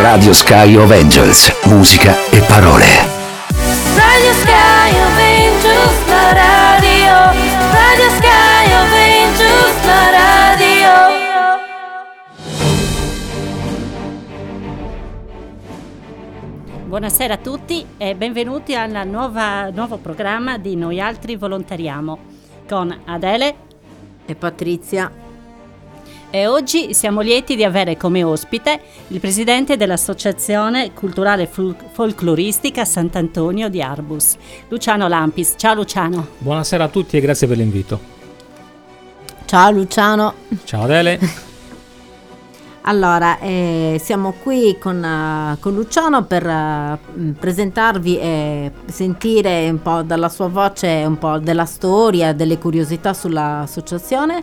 Radio Sky of Angels, musica e parole. Radio Sky of Angels, la radio. Radio Sky of Angels, la radio. Buonasera a tutti e benvenuti al nuovo programma di Noi Altri Volontariamo con Adele e Patrizia. E oggi siamo lieti di avere come ospite il presidente dell'Associazione Culturale Fol- Folcloristica Sant'Antonio di Arbus, Luciano Lampis. Ciao Luciano. Buonasera a tutti e grazie per l'invito. Ciao Luciano. Ciao Adele. Allora, eh, siamo qui con, uh, con Luciano per uh, presentarvi e sentire un po' dalla sua voce un po' della storia, delle curiosità sull'associazione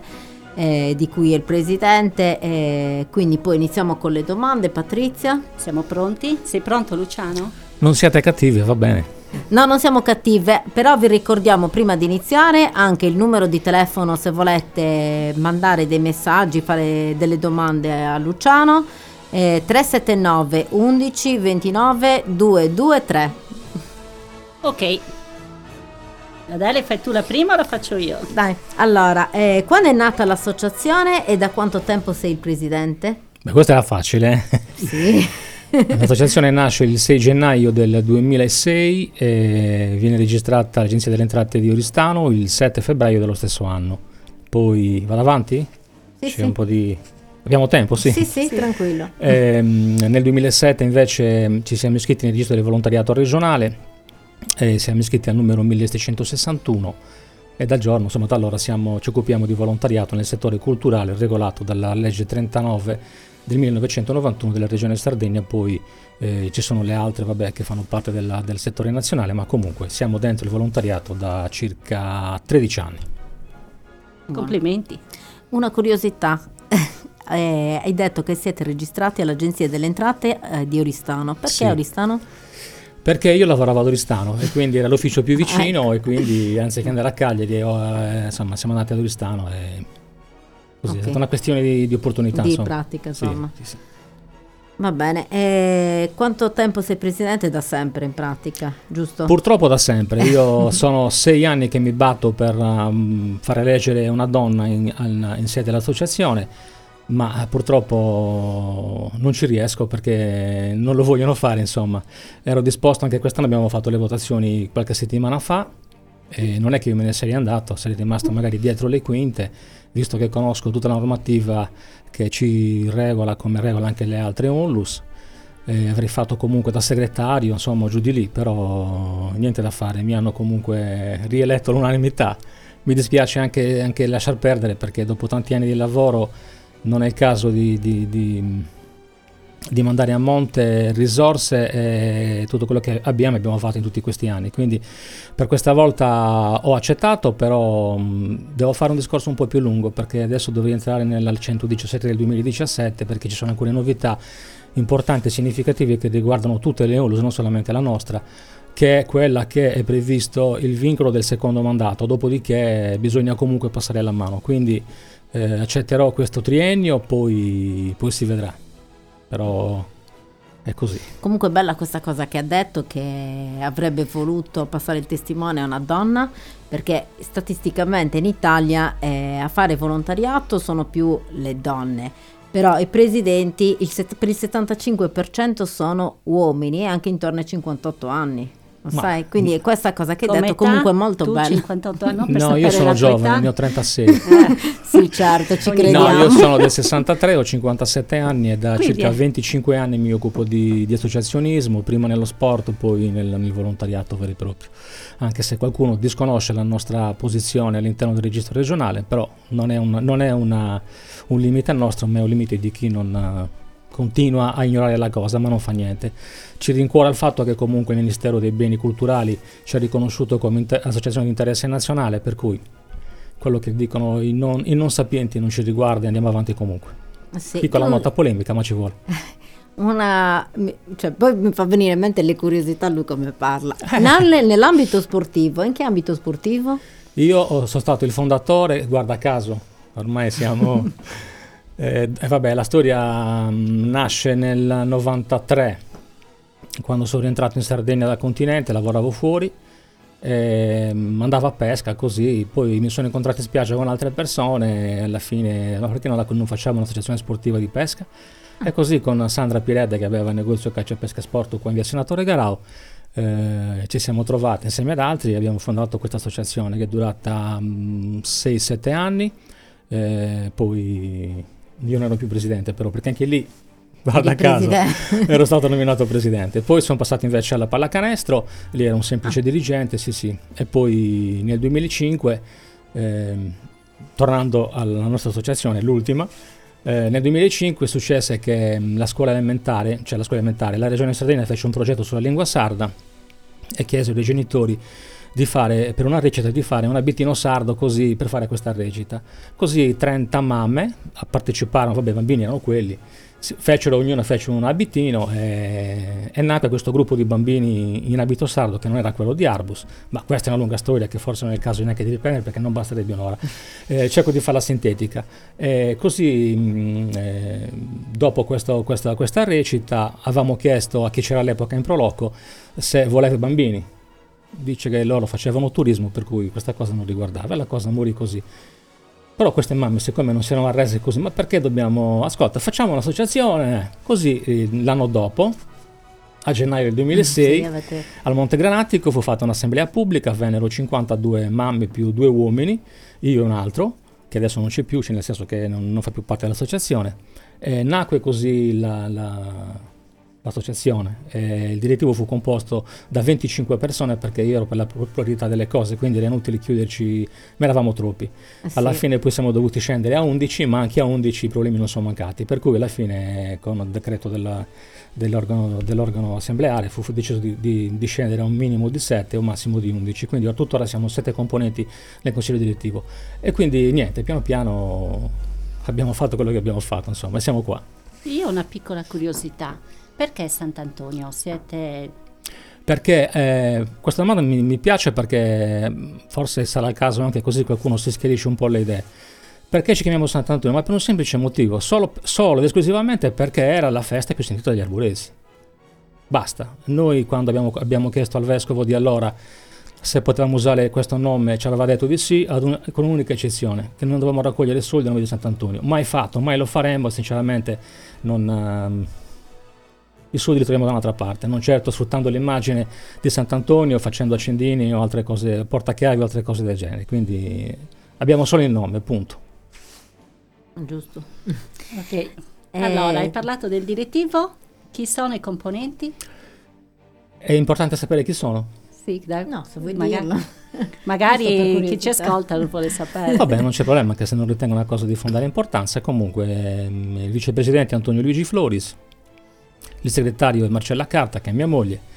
eh, di cui è il presidente. Eh, quindi poi iniziamo con le domande. Patrizia? Siamo pronti? Sei pronto Luciano? Non siate cattivi, va bene. No, non siamo cattive, però vi ricordiamo prima di iniziare anche il numero di telefono se volete mandare dei messaggi, fare delle domande a Luciano. Eh, 379 11 29 223. Ok, Adele, fai tu la prima o la faccio io? Dai, allora, eh, quando è nata l'associazione e da quanto tempo sei il presidente? Beh, questa era facile. Sì. L'associazione nasce il 6 gennaio del 2006 e viene registrata all'Agenzia delle Entrate di Oristano il 7 febbraio dello stesso anno. Poi vado avanti? Sì, C'è sì. un po' di... Abbiamo tempo, sì. Sì, sì, tranquillo. Ehm, nel 2007 invece ci siamo iscritti nel registro del volontariato regionale e siamo iscritti al numero 1661 e dal giorno, insomma da allora siamo, ci occupiamo di volontariato nel settore culturale regolato dalla legge 39 del 1991 della regione Sardegna, poi eh, ci sono le altre vabbè, che fanno parte della, del settore nazionale, ma comunque siamo dentro il volontariato da circa 13 anni. Complimenti. Una curiosità. Eh, hai detto che siete registrati all'Agenzia delle Entrate eh, di Oristano. Perché Sì. Oristano? Perché io lavoravo ad Oristano e quindi era l'ufficio più vicino Ecco. e quindi anziché andare a Cagliari, oh, insomma siamo andati ad Oristano e così, Ok. è stata una questione di, di opportunità. Di insomma. pratica, Sì, insomma. sì, sì. Va bene. E quanto tempo sei presidente? Da sempre in pratica, giusto? Purtroppo da sempre, io sono sei anni che mi batto per um, far eleggere una donna in, al- in sede dell'associazione, ma purtroppo non ci riesco perché non lo vogliono fare, insomma. Ero disposto anche quest'anno, abbiamo fatto le votazioni qualche settimana fa e non è che io me ne sarei andato, sarei rimasto magari dietro le quinte, visto che conosco tutta la normativa che ci regola come regola anche le altre onlus. Eh, avrei fatto comunque da segretario, insomma, giù di lì, però niente da fare, mi hanno comunque rieletto all'unanimità. Mi dispiace anche, anche lasciar perdere perché dopo tanti anni di lavoro non è il caso di, di- di- di mandare a monte risorse e tutto quello che abbiamo abbiamo fatto in tutti questi anni. Quindi per questa volta ho accettato, però mh, devo fare un discorso un po' più lungo perché adesso dovrei entrare nel 117 del 2017 perché ci sono alcune novità importanti e significative che riguardano tutte le ONLUS, non solamente la nostra, che è quella che è previsto il vincolo del secondo mandato, dopodiché bisogna comunque passare la mano. Quindi eh, accetterò questo triennio, poi, poi si vedrà. Però è così. Comunque è bella questa cosa che ha detto che avrebbe voluto passare il testimone a una donna perché statisticamente in Italia eh, a fare volontariato sono più le donne. Però i presidenti il set- per il 75% sono uomini e anche intorno ai 58 anni. Lo Ma- sai? Quindi è questa cosa che hai detto età? comunque è molto tu bella. 58 anni, no, per No, io sono giovane, ne ho 36. Eh, sì, certo, ci No, crediamo. No, io sono del 63, ho 57 anni e da Quindi circa è- 25 anni mi occupo di, di associazionismo, prima nello sport, poi nel, nel volontariato vero e proprio. Anche se qualcuno disconosce la nostra posizione all'interno del registro regionale, però non è, un, non è una- un limite nostro, ma è un limite di chi non continua a ignorare la cosa, ma non fa niente. Ci rincuora il fatto che comunque il Ministero dei Beni Culturali ci ha riconosciuto come inter- associazione di interesse nazionale, per cui quello che dicono i non, i non sapienti non ci riguarda e andiamo avanti comunque. Sì, Piccola nota polemica, ma ci vuole. Una, cioè, poi mi fa venire in mente le curiosità lui come parla. Nel- nell'ambito sportivo, in che ambito sportivo? Io oh, sono stato il fondatore, guarda caso, ormai siamo Eh, e vabbè, la storia mh, nasce nel 93, quando sono rientrato in Sardegna dal continente, lavoravo fuori, eh, andavo a pesca così, poi mi sono incontrato in spiaggia con altre persone e alla fine, ma perché non, facciamo un'associazione sportiva di pesca? E così con Sandra Piredda che aveva il negozio Caccia e Pesca Sport qua in via Senatore Garau eh, ci siamo trovati insieme ad altri e abbiamo fondato questa associazione che è durata mm, 6-7 anni, eh, poi io non ero più presidente però perché anche lì guarda caso ero stato nominato presidente. Poi sono passato invece alla pallacanestro lì era un semplice dirigente sì sì. E poi nel 2005 ehm, tornando alla nostra associazione l'ultima eh, nel 2005 successe che mh, la scuola elementare cioè la scuola elementare la regione Sardegna fece un progetto sulla lingua sarda e chiese ai genitori di fare per una recita di fare un abitino sardo così per fare questa recita. Così 30 mamme a- parteciparono vabbè i bambini erano quelli fecero ognuna fece un abitino e, e nacque questo gruppo di bambini in abito sardo che non era quello di Arbus. Ma questa è una lunga storia che forse non è il caso neanche di riprendere perché non basterebbe un'ora. Eh, cerco di farla sintetica. Eh, così mh, eh, dopo questo- questa, questa recita avevamo chiesto a chi c'era all'epoca in Proloco se voleva bambini dice che loro facevano turismo per cui questa cosa non riguardava e la cosa morì così però queste mamme siccome non si erano arrese così ma perché dobbiamo ascolta facciamo un'associazione così eh, l'anno dopo a gennaio del 2006 Sì, avete- al Monte Granatico fu fatta un'assemblea pubblica, vennero 52 mamme più due uomini, io e un altro, che adesso non c'è più, cioè nel senso che non, non fa più parte dell'associazione. Eh, nacque così la- la- l'associazione. Eh, il direttivo fu composto da 25 persone perché io ero per la priorità delle cose, quindi era inutile chiuderci, ma eravamo troppi. eh Alla sì. fine poi siamo dovuti scendere a 11, ma anche a 11 i problemi non sono mancati, per cui alla fine con il decreto della- dell'organo, dell'organo assembleare fu, fu deciso di, di- di scendere a un minimo di 7 e un massimo di 11, quindi tuttora siamo 7 componenti nel consiglio direttivo. E quindi niente, piano piano abbiamo fatto quello che abbiamo fatto, insomma, e siamo qua. Io ho una piccola curiosità. Perché Sant'Antonio? Siete Perché eh, questa domanda mi, mi piace perché mh, forse sarà il caso anche così qualcuno si schiarisce un po' le idee. Perché ci chiamiamo Sant'Antonio? Ma per un semplice motivo, solo, solo ed esclusivamente perché era la festa più sentita dagli arboresi. Basta. Noi quando abbiamo, abbiamo chiesto al vescovo di allora se potevamo usare questo nome ci aveva detto di sì, un- con un'unica eccezione, che non dovevamo raccogliere soldi a nome di Sant'Antonio. Mai fatto, mai lo faremo, sinceramente non... ehm, i soldi li troviamo da un'altra parte, non certo sfruttando l'immagine di Sant'Antonio, facendo accendini o altre cose, portachiavi o altre cose del genere. Quindi abbiamo solo il nome, punto. Giusto. Ok. Eh, Allora, hai parlato del direttivo? Chi sono i componenti? È importante sapere chi sono. Sì, dai. No, se vuoi Magari- dirlo. Magari chi ci ascolta lo vuole sapere. Vabbè, non c'è problema, anche se non ritengo una cosa di fondamentale importanza. Comunque, ehm, il vicepresidente è Antonio Luigi Floris, il segretario è Marcella Carta, che è mia moglie.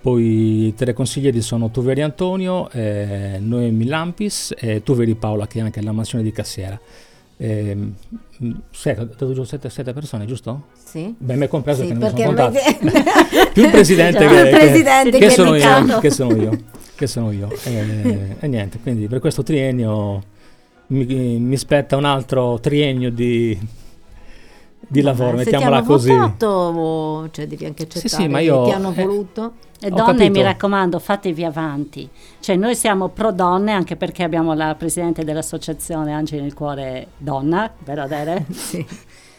Poi i tre consiglieri sono Tuveri Antonio, eh, Noemi Lampis e Tuveri Paola, che è anche la mansione di Cassiera. Mh, sette, sette, persone, giusto? Sì. Beh, me compreso Sì, che non mi perché sono contato. Più il presidente che, il presidente che, che che sono io, che sono io, che sono io. E, e niente, quindi per questo triennio mi, mi spetta un altro triennio di, di lavoro, Se mettiamola ti hanno così. votato, cioè devi anche accettare sì, ma che io- ti hanno eh, voluto. E Ho donne, capito. mi raccomando, fatevi avanti. Cioè, noi siamo pro donne anche perché abbiamo la presidente dell'associazione Angeli nel Cuore Donna, vero Adele? Sì.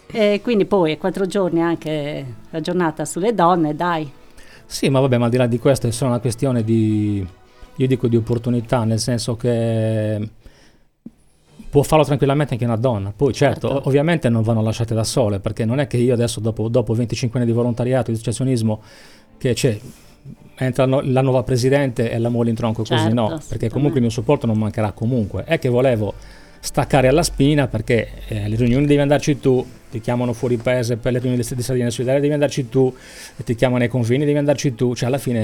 E quindi poi è quattro giorni anche la giornata sulle donne, dai. Sì, ma vabbè, ma al di là di questo è solo una questione di, io dico di opportunità, nel senso che può farlo tranquillamente anche una donna. Poi certo, Certo. ovviamente non vanno lasciate da sole, perché non è che io adesso dopo, dopo 25 anni di volontariato, di associazionismo, che c'è, entra no- la nuova presidente e la moglie in tronco, così Certo, no, perché assolutamente. comunque il mio supporto non mancherà comunque. È che volevo staccare alla spina perché eh, alle riunioni devi andarci tu, ti chiamano fuori paese per le riunioni di Sardegna Solidale, devi andarci tu, ti chiamano ai confini, devi andarci tu, cioè alla fine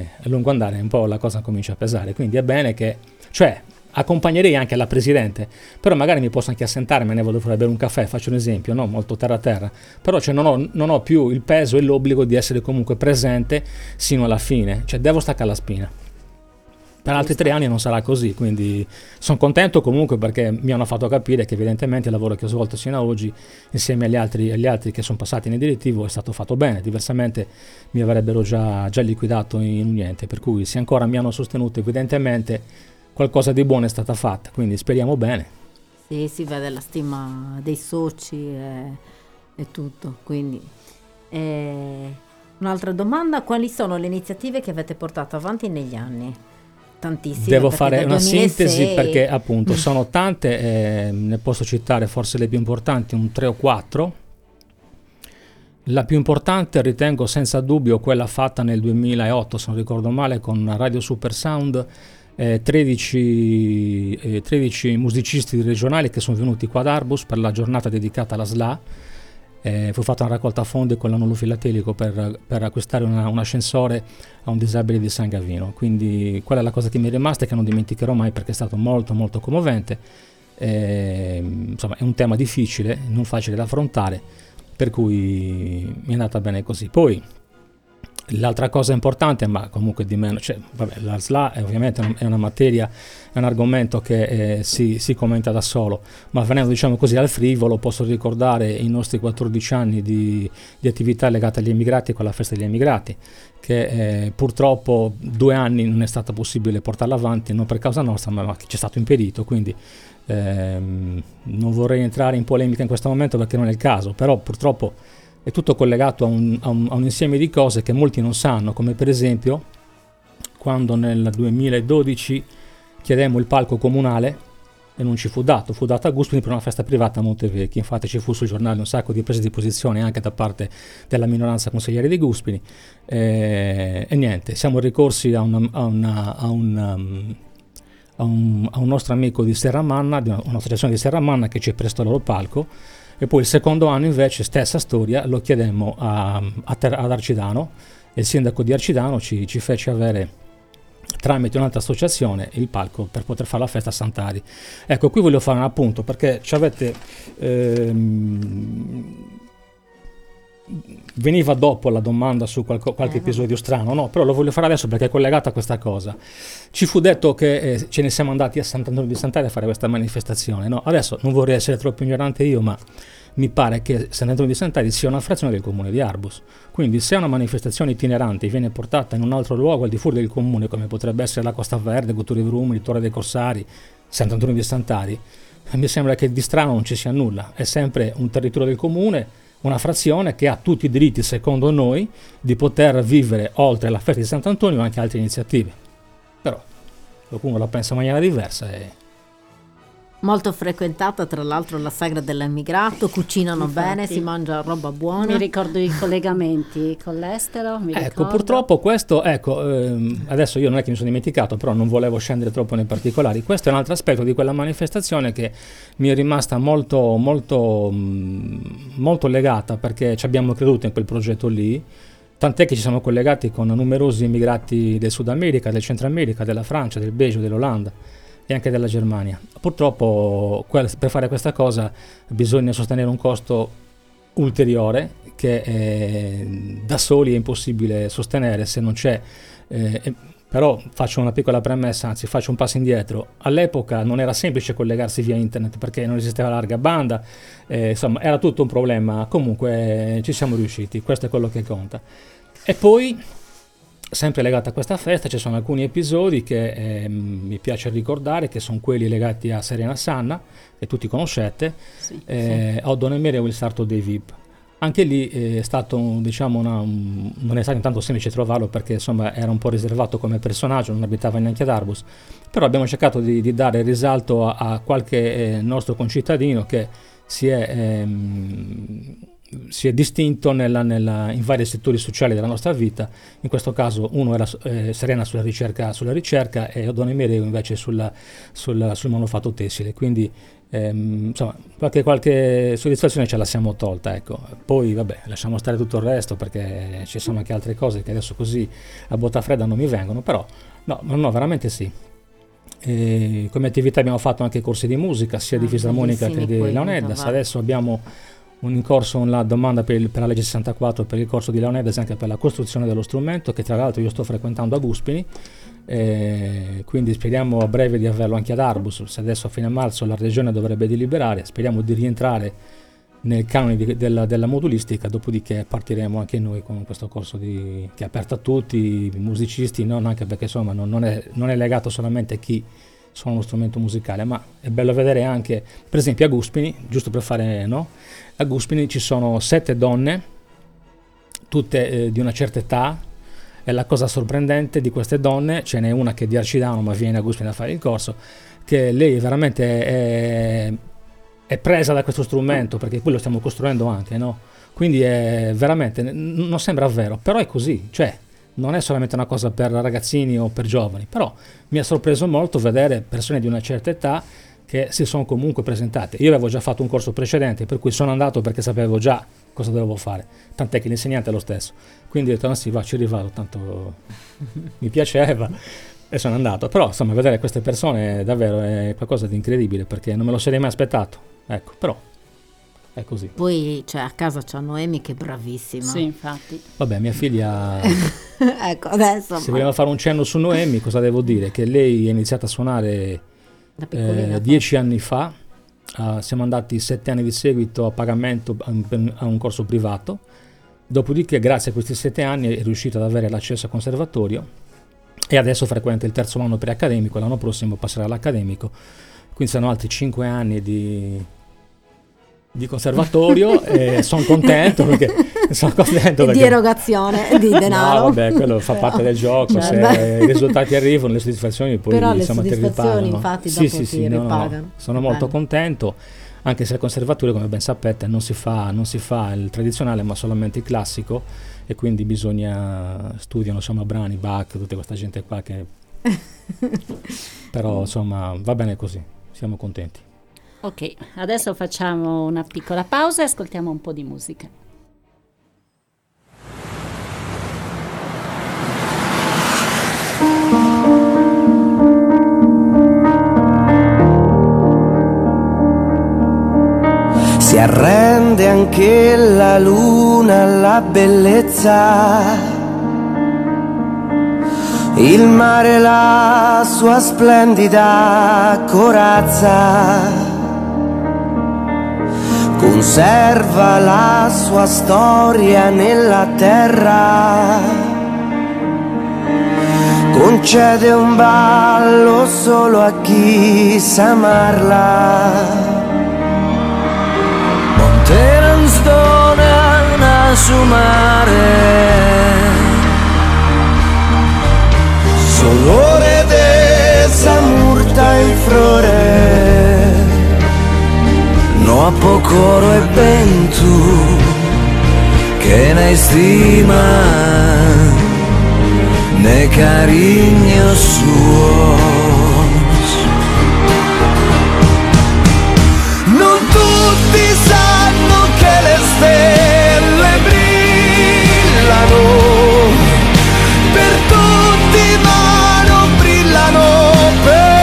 eh, a lungo andare un po' la cosa comincia a pesare, quindi è bene che, cioè accompagnerei anche la presidente, però magari mi posso anche assentare, me ne vado fuori a bere un caffè, faccio un esempio, no? molto terra a terra, però cioè, non, ho, non ho più il peso e l'obbligo di essere comunque presente sino alla fine, cioè devo staccare la spina. per altri tre anni non sarà così, quindi sono contento comunque perché mi hanno fatto capire che evidentemente il lavoro che ho svolto sino ad oggi insieme agli altri, agli altri che sono passati nel direttivo è stato fatto bene, diversamente mi avrebbero già, già liquidato in niente, per cui se ancora mi hanno sostenuto evidentemente qualcosa di buono è stata fatta, quindi speriamo bene. Sì, si vede la stima dei soci e, e tutto, quindi... Eh, un'altra domanda, quali sono le iniziative che avete portato avanti negli anni? tantissime. Devo fare una 2006... sintesi perché appunto sono tante, eh, ne posso citare forse le più importanti, un 3 o 4. La più importante ritengo senza dubbio quella fatta nel 2008, se non ricordo male, con Radio Super Sound. Eh, 13, eh, 13 musicisti regionali che sono venuti qua ad Arbus per la giornata dedicata alla SLA eh, fu fatta una raccolta fondi con l'anullo filatelico per, per acquistare una, un ascensore a un disabile di San Gavino. Quindi quella è la cosa che mi è rimasta e che non dimenticherò mai perché è stato molto molto commovente. Eh, insomma è un tema difficile, non facile da affrontare, per cui mi è andata bene così. Poi L'altra cosa importante, ma comunque di meno, cioè, vabbè, la SLA è ovviamente è una materia, è un argomento che eh, si, si, commenta da solo, ma venendo diciamo così al frivolo posso ricordare i nostri 14 anni di, di attività legate agli immigrati con la festa degli immigrati, che eh, purtroppo due anni non è stato possibile portarla avanti, non per causa nostra, ma, che ci è stato impedito, quindi ehm, non vorrei entrare in polemica in questo momento perché non è il caso, però purtroppo è tutto collegato a un, a, un, a un, insieme di cose che molti non sanno, come per esempio quando nel 2012 chiedemmo il palco comunale e non ci fu dato, fu dato a Guspini per una festa privata a Montevecchi, infatti ci fu sul giornale un sacco di prese di posizione anche da parte della minoranza consigliere di Guspini. E, e niente, siamo ricorsi a, una, a, una, un... Um, a un, a un, nostro amico di Serramanna, di un'associazione di Serramanna che ci prestò il loro palco e poi il secondo anno invece, stessa storia, lo chiedemmo a, a ter- ad Arcidano e il sindaco di Arcidano ci, ci fece avere tramite un'altra associazione il palco per poter fare la festa a Sant'Ari. Ecco, qui voglio fare un appunto perché ci avete... Ehm, veniva dopo la domanda su qualco, qualche eh, episodio strano, no, però lo voglio fare adesso perché è collegato a questa cosa. Ci fu detto che eh, ce ne siamo andati a Sant'Antonio di Sant'Ari a fare questa manifestazione, no? Adesso non vorrei essere troppo ignorante io, ma mi pare che Sant'Antonio di Sant'Ari sia una frazione del comune di Arbus. Quindi se una manifestazione itinerante viene portata in un altro luogo al di fuori del comune, come potrebbe essere la Costa Verde, Guturi Vrumili, Torre dei Corsari, Sant'Antonio di Sant'Ari, mi sembra che di strano non ci sia nulla. È sempre un territorio del comune una frazione che ha tutti i diritti, secondo noi, di poter vivere oltre la festa di Sant'Antonio anche altre iniziative. Però qualcuno la pensa in maniera diversa e Molto frequentata tra l'altro la sagra dell'immigrato, cucinano Infatti, bene, si mangia roba buona. Mi ricordo i collegamenti con l'estero. ecco, ricordo. purtroppo questo, ecco, ehm, adesso io non è che mi sono dimenticato, però non volevo scendere troppo nei particolari. Questo è un altro aspetto di quella manifestazione che mi è rimasta molto, molto, mm, molto legata perché ci abbiamo creduto in quel progetto lì tant'è che ci siamo collegati con numerosi immigrati del Sud America, del Centro America, della Francia, del Belgio, dell'Olanda e anche della Germania. Purtroppo per fare questa cosa bisogna sostenere un costo ulteriore che eh, da soli è impossibile sostenere se non c'è. Eh, però faccio una piccola premessa, anzi faccio un passo indietro. All'epoca non era semplice collegarsi via internet perché non esisteva larga banda, eh, insomma era tutto un problema. Comunque ci siamo riusciti, questo è quello che conta. E poi Sempre legata a questa festa ci sono alcuni episodi che eh, mi piace ricordare, che sono quelli legati a Serena Sanna, che tutti conoscete, sì, eh, sì. Oddone Mere e il sarto dei VIP. Anche lì eh, è stato, diciamo, una, un, non è stato intanto semplice trovarlo perché insomma era un po' riservato come personaggio, non abitava neanche ad Arbus, però abbiamo cercato di, di dare risalto a, a qualche eh, nostro concittadino che si è... Ehm, si è distinto nella, nella, in vari settori sociali della nostra vita, in questo caso uno era eh, Serena sulla ricerca, sulla ricerca e Odone Mereo invece sulla, sulla, sul manufatto tessile, quindi ehm, insomma qualche, qualche, soddisfazione ce la siamo tolta, ecco. poi vabbè lasciamo stare tutto il resto perché ci sono anche altre cose che adesso così a botta fredda non mi vengono, però no, no veramente sì. E come attività abbiamo fatto anche corsi di musica sia ah, di fisarmonica che di Leonidas, adesso abbiamo un corso una domanda per, il, per, la legge 64 per il corso di Leonidas anche per la costruzione dello strumento che tra l'altro io sto frequentando a Guspini Eh, quindi speriamo a breve di averlo anche ad Arbus, se adesso a fine marzo la regione dovrebbe deliberare, speriamo di rientrare nel canone di- della, della modulistica, dopodiché partiremo anche noi con questo corso di- che è aperto a tutti, i musicisti, non anche perché insomma non, non è, non è legato solamente a chi suona uno strumento musicale, ma è bello vedere anche, per esempio a Guspini, giusto per fare, no? A Guspini ci sono sette donne, tutte eh, di una certa età, e la cosa sorprendente di queste donne, ce n'è una che è di Arcidano ma viene a Guspini a fare il corso, che lei veramente è, è presa da questo strumento, perché poi lo stiamo costruendo anche, no? Quindi è veramente, non sembra vero, però è così, cioè non è solamente una cosa per ragazzini o per giovani, però mi ha sorpreso molto vedere persone di una certa età che si sono comunque presentate. Io avevo già fatto un corso precedente, per cui sono andato perché sapevo già cosa dovevo fare, tant'è che l'insegnante è lo stesso. Quindi ho detto, no sì, va, ci rivado, tanto mi piaceva e sono andato. Però insomma, vedere queste persone davvero è qualcosa di incredibile perché non me lo sarei mai aspettato. Ecco, però è così. Poi cioè, a casa c'è Noemi che è bravissima. Sì, infatti. Vabbè, mia figlia, ecco, adesso se vogliamo fare un cenno su Noemi, cosa devo dire? Che lei è iniziata a suonare. Eh, dieci anni fa, ah, siamo andati sette anni di seguito a pagamento a un, a un corso privato, dopodiché grazie a questi sette anni è riuscita ad avere l'accesso al conservatorio e adesso frequenta il terzo anno preaccademico, l'anno prossimo passerà all'accademico, quindi saranno altri cinque anni di, di conservatorio e sono contento perché sono contento E di perché erogazione di denaro. No, vabbè, quello fa parte del gioco, Cioè, se beh. i risultati arrivano, le soddisfazioni poi Però le insomma ti soddisfazioni, ripagano. infatti, sì, dopo sì, sì, no, no, no. ripagano. Sono molto Bene. contento, anche se il conservatorio, come ben sapete, non si, fa, non si fa il tradizionale, ma solamente il classico e quindi bisogna studiano insomma brani, Bach, tutta questa gente qua che però insomma va bene così, siamo contenti. Ok, adesso facciamo una piccola pausa e ascoltiamo un po' di musica. Si arrende anche la luna alla bellezza. Il mare la sua splendida corazza. Conserva la sua storia nella terra. Concede un ballo solo a chi sa amarla. Monte su mare Solore de samurta in flore No a pocoro e bentu Che ne stima Ne stelle brillano per tutti ma non brillano per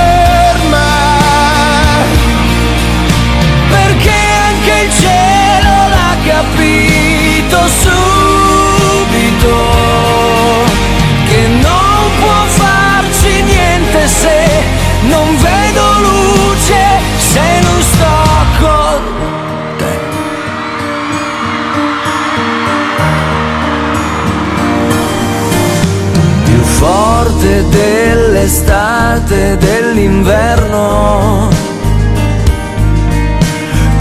forte dell'estate e dell'inverno.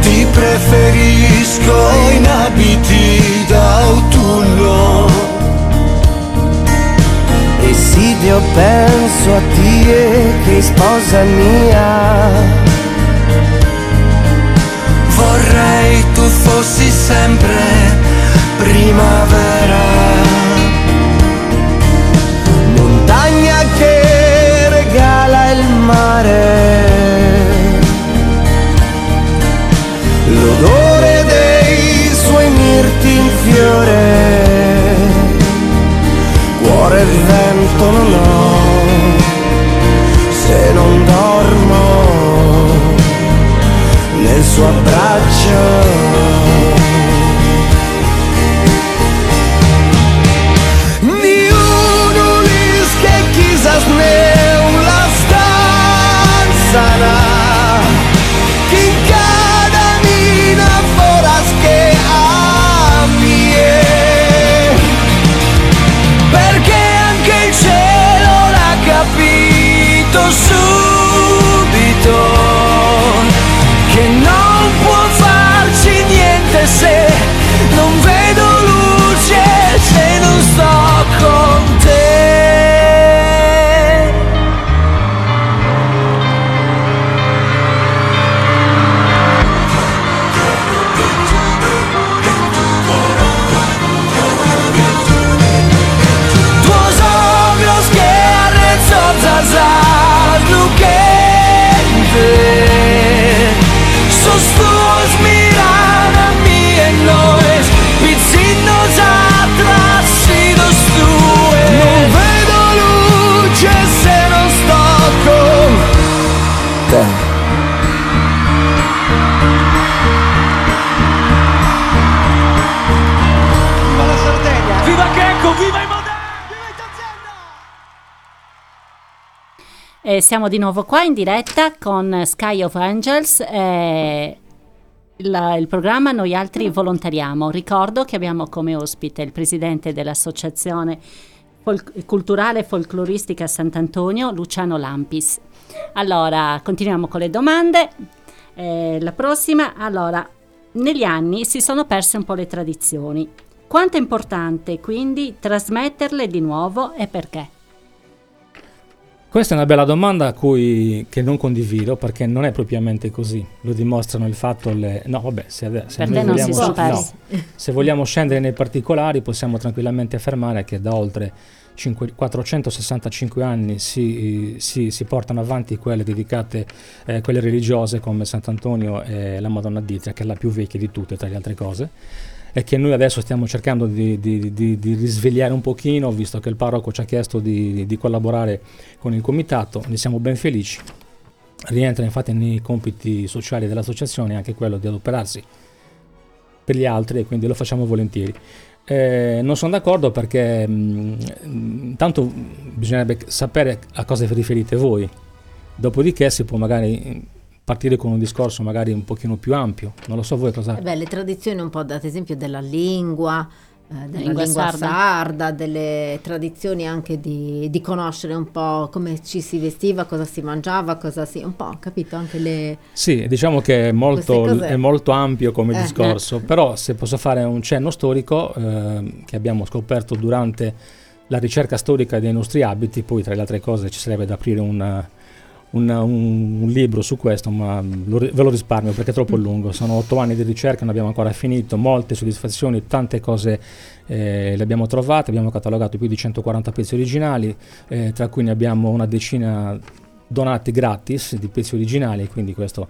Ti preferisco in abiti d'autunno. Esidio penso a te che sposa mia. Vorrei tu fossi sempre primavera mare, l'odore dei suoi mirti in fiore, cuore e vento non ho, se non dormo nel suo abbraccio. Siamo di nuovo qua in diretta con Sky of Angels. eh, il, il programma Noi Altri Volontariamo. Ricordo che abbiamo come ospite il presidente dell'Associazione Fol- Culturale Folcloristica Sant'Antonio, Luciano Lampis. Allora, continuiamo con le domande. Eh, la prossima, allora, negli anni si sono perse un po' le tradizioni. Quanto è importante quindi trasmetterle di nuovo e perché? Questa è una bella domanda a cui, che non condivido perché non è propriamente così. Lo dimostrano il fatto le... No, vabbè, se, se vogliamo, no, se vogliamo scendere nei particolari possiamo tranquillamente affermare che da oltre cinque- 465 anni si, si- si portano avanti quelle dedicate, eh, quelle religiose come Sant'Antonio e la Madonna d'Itria, che è la più vecchia di tutte tra le altre cose e che noi adesso stiamo cercando di, di- di- di risvegliare un pochino, visto che il parroco ci ha chiesto di, collaborare con il comitato, ne siamo ben felici. Rientra infatti nei compiti sociali dell'associazione anche quello di adoperarsi per gli altri e quindi lo facciamo volentieri. Eh, non sono d'accordo perché mh, intanto bisognerebbe sapere a cosa vi riferite voi, dopodiché si può magari partire con un discorso magari un pochino più ampio. Non lo so voi cosa... Eh beh, le tradizioni un po' ad esempio della lingua, eh, della Lingua lingua, sarda. sarda. delle tradizioni anche di, di conoscere un po' come ci si vestiva, cosa si mangiava, cosa si... un po', capito? Anche le... Sì, diciamo che è molto, è molto ampio come Eh, discorso, però se posso fare un cenno storico eh, che abbiamo scoperto durante la ricerca storica dei nostri abiti, poi tra le altre cose ci sarebbe da aprire un, un- un- un libro su questo, ma lo ve lo risparmio perché è troppo lungo, sono otto anni di ricerca, non abbiamo ancora finito, molte soddisfazioni, tante cose eh, le abbiamo trovate, abbiamo catalogato più di 140 pezzi originali, eh, tra cui ne abbiamo una decina donati gratis di pezzi originali, quindi questo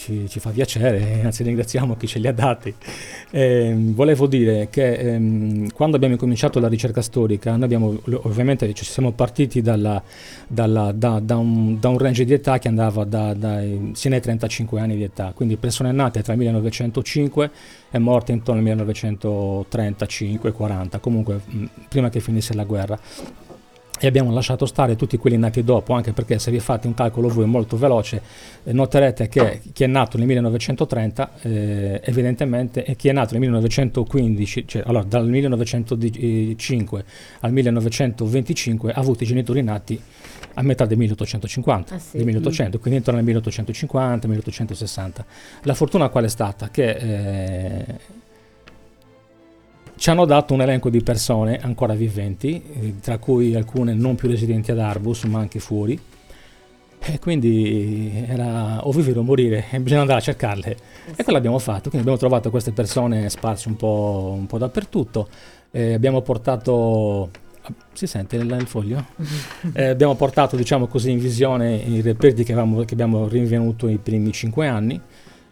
ci, ci fa piacere, anzi ringraziamo chi ce li ha dati. Ehm, volevo dire che ehm, quando abbiamo incominciato la ricerca storica, noi abbiamo ovviamente ci siamo partiti dalla- dalla- da, da un, da un range di età che andava da, dai, sino ai 35 anni di età, quindi persone nate tra il 1905 e morte intorno al 1935-40, comunque mh, prima che finisse la guerra e abbiamo lasciato stare tutti quelli nati dopo, anche perché se vi fate un calcolo voi molto veloce, eh, noterete che chi è nato nel 1930 eh, evidentemente e chi è nato nel 1915, cioè allora dal 1905 al 1925 ha avuto i genitori nati a metà del 1850, Ah, sì. del 1800, quindi intorno al 1850, 1860. La fortuna qual è stata? Che eh, ci hanno dato un elenco di persone ancora viventi, eh, tra cui alcune non più residenti ad Arbus, ma anche fuori. E quindi era o vivere o morire, e bisogna andare a cercarle. E quello abbiamo fatto, quindi abbiamo trovato queste persone sparse un po', un po' dappertutto. Eh, abbiamo portato. Si sente il, il foglio? Eh, abbiamo portato, diciamo così, in visione i reperti che, avevamo- che abbiamo rinvenuto nei primi cinque anni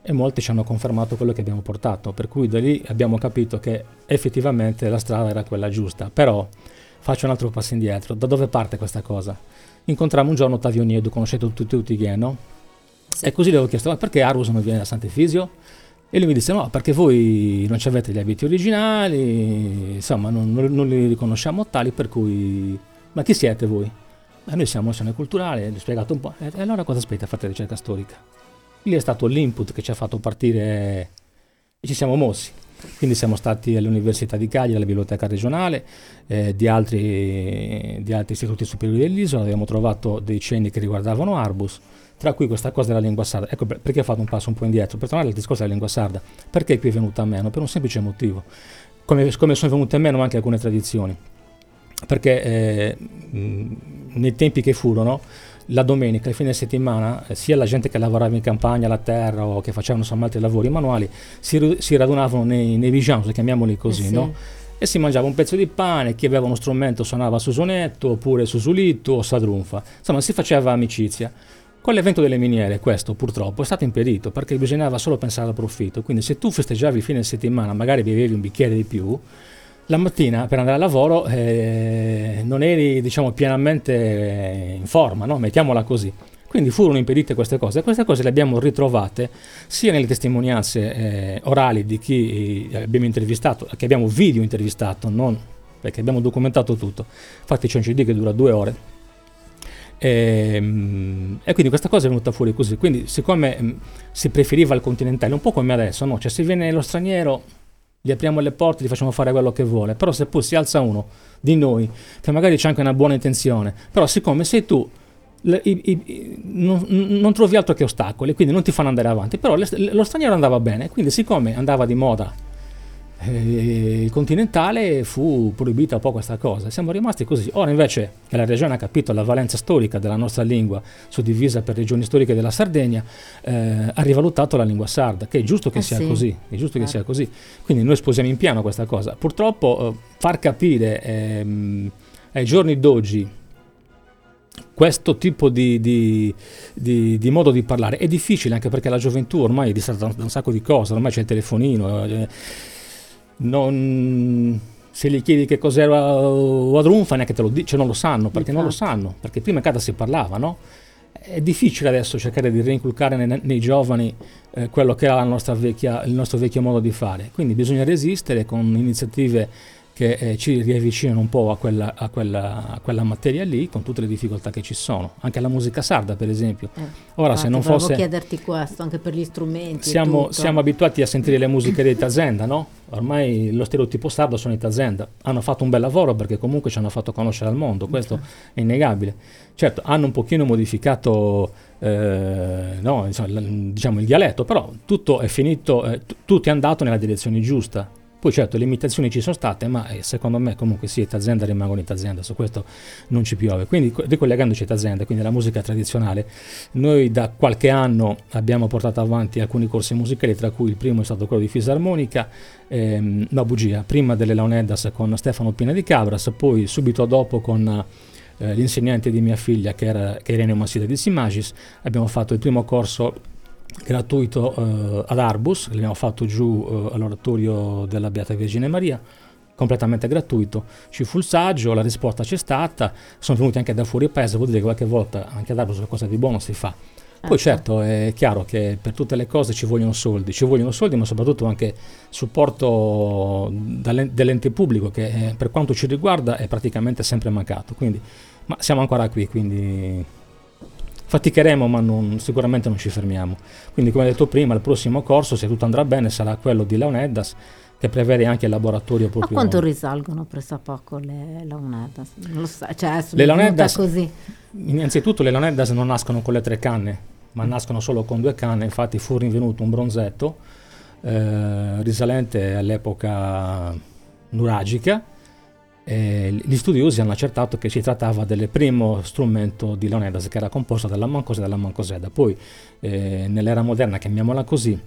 e molti ci hanno confermato quello che abbiamo portato, per cui da lì abbiamo capito che effettivamente la strada era quella giusta. Però faccio un altro passo indietro, da dove parte questa cosa? Incontrammo un giorno Ottavio Niedu, conoscete tutti, tutti chi è, no? E così gli avevo chiesto, ma perché Arus non viene da Sant'Efisio? E lui mi disse, no, perché voi non ci avete gli abiti originali, insomma, non, non- li riconosciamo tali, per cui... Ma chi siete voi? "Ma noi siamo azione culturale, gli ho spiegato un po'. E allora cosa aspetta? Fate ricerca storica. Lì è stato l'input che ci ha fatto partire e ci siamo mossi. Quindi siamo stati all'Università di Cagliari, alla Biblioteca regionale, eh, di, altri, di altri istituti superiori dell'isola, abbiamo trovato dei cenni che riguardavano Arbus, tra cui questa cosa della lingua sarda. Ecco per- perché ho fatto un passo un po' indietro, per tornare al discorso della lingua sarda. Perché qui è venuta a meno? Per un semplice motivo. Come, come sono venute a meno anche alcune tradizioni. Perché eh, mh, nei tempi che furono, la domenica, il fine settimana, eh, sia la gente che lavorava in campagna, la terra o che facevano insomma altri lavori manuali, si, si radunavano nei, nei vigians, chiamiamoli così, Eh sì. no? E si mangiava un pezzo di pane, chi aveva uno strumento suonava susonetto, oppure susulitto o sadrunfa. Insomma, si faceva amicizia. Con l'evento delle miniere questo purtroppo è stato impedito perché bisognava solo pensare al profitto. Quindi se tu festeggiavi il fine settimana, magari bevevi un bicchiere di più, la mattina per andare al lavoro eh, non eri diciamo pienamente in forma, no? mettiamola così. Quindi furono impedite queste cose e queste cose le abbiamo ritrovate sia nelle testimonianze eh, orali di chi eh, abbiamo intervistato, che abbiamo video intervistato, non perché abbiamo documentato tutto. Infatti c'è un CD che dura due ore Ehm, E, quindi questa cosa è venuta fuori così. Quindi, siccome mm, si preferiva il continentale, un po' come adesso, no? Cioè, se viene lo straniero, gli apriamo le porte, gli facciamo fare quello che vuole. Però, se poi si alza uno di noi, che magari c'è anche una buona intenzione, però, siccome sei tu. le- i- i- non, non trovi altro che ostacoli, quindi non ti fanno andare avanti. Però le- lo straniero andava bene, quindi, siccome andava di moda eh, il continentale fu proibita un po' questa cosa, siamo rimasti così. Ora invece che la regione ha capito la valenza storica della nostra lingua, suddivisa per regioni storiche della Sardegna, eh, ha rivalutato la lingua sarda, che è giusto che Ah, sia sì. così, è giusto che Eh. sia così. Quindi noi sposiamo in piano questa cosa. Purtroppo eh, far capire ehm, ai giorni d'oggi questo tipo di, di- di- di modo di parlare è difficile anche perché la gioventù ormai è distratta da un sacco di cose, ormai c'è il telefonino. eh, non, se gli chiedi che cos'era Wadrunfa neanche te lo dice, non lo sanno, perché non lo Infatti. sanno, perché prima in casa si parlava, no? È difficile adesso cercare di reinculcare nei, nei giovani eh, quello che era la nostra vecchia- il nostro vecchio modo di fare, quindi bisogna resistere con iniziative che eh, ci riavvicinano un po' a quella, a, quella, a quella materia lì, con tutte le difficoltà che ci sono, anche la musica sarda per esempio. Eh, Ora infatti, se non fosse... chiederti questo anche per gli strumenti. Siamo, siamo abituati a sentire le musiche dei Tazenda, no? Ormai lo stereotipo sardo sono i Tazenda. Hanno fatto un bel lavoro perché comunque ci hanno fatto conoscere al mondo, questo è innegabile. Certo, hanno un pochino modificato eh, no, diciamo il dialetto, però tutto è finito, eh, t- tutto è andato nella direzione giusta. Poi certo le imitazioni ci sono state, ma eh, secondo me comunque sì, i Tazenda rimangono i Tazenda, su questo non ci piove. Quindi co- ricollegandoci ai Tazenda, quindi alla musica tradizionale, noi da qualche anno abbiamo portato avanti alcuni corsi musicali, tra cui il primo è stato quello di fisarmonica, ehm, no bugia, prima delle Launeddas con Stefano Pina di Cabras, poi subito dopo con eh, l'insegnante di mia figlia che era Irene Massida di Simagis, abbiamo fatto il primo corso gratuito eh, ad Arbus, l'abbiamo fatto giù eh, all'oratorio della Beata Vergine Maria, completamente gratuito. Ci fu il saggio, la risposta c'è stata, sono venuti anche da fuori paese, vuol dire che qualche volta anche ad Arbus qualcosa di buono si fa. Poi Ecco. certo è chiaro che per tutte le cose ci vogliono soldi, ci vogliono soldi ma soprattutto anche supporto dell'ente pubblico che eh, per quanto ci riguarda è praticamente sempre mancato. Quindi, ma siamo ancora qui, quindi faticheremo ma non- sicuramente non ci fermiamo. Quindi come detto prima il prossimo corso se tutto andrà bene sarà quello di Leoneddas che prevede anche il laboratorio A proprio... quanto risalgono pressappoco le Launedas? Non lo so, cioè Le Launedas- così. Innanzitutto le Leoneddas non nascono con le tre canne, ma nascono solo con due canne, infatti fu rinvenuto un bronzetto eh, risalente all'epoca nuragica e gli studiosi hanno accertato che si trattava del primo strumento di Leonidas che era composto dalla mancosa e dalla mancoseda. Poi eh, nell'era moderna, chiamiamola così,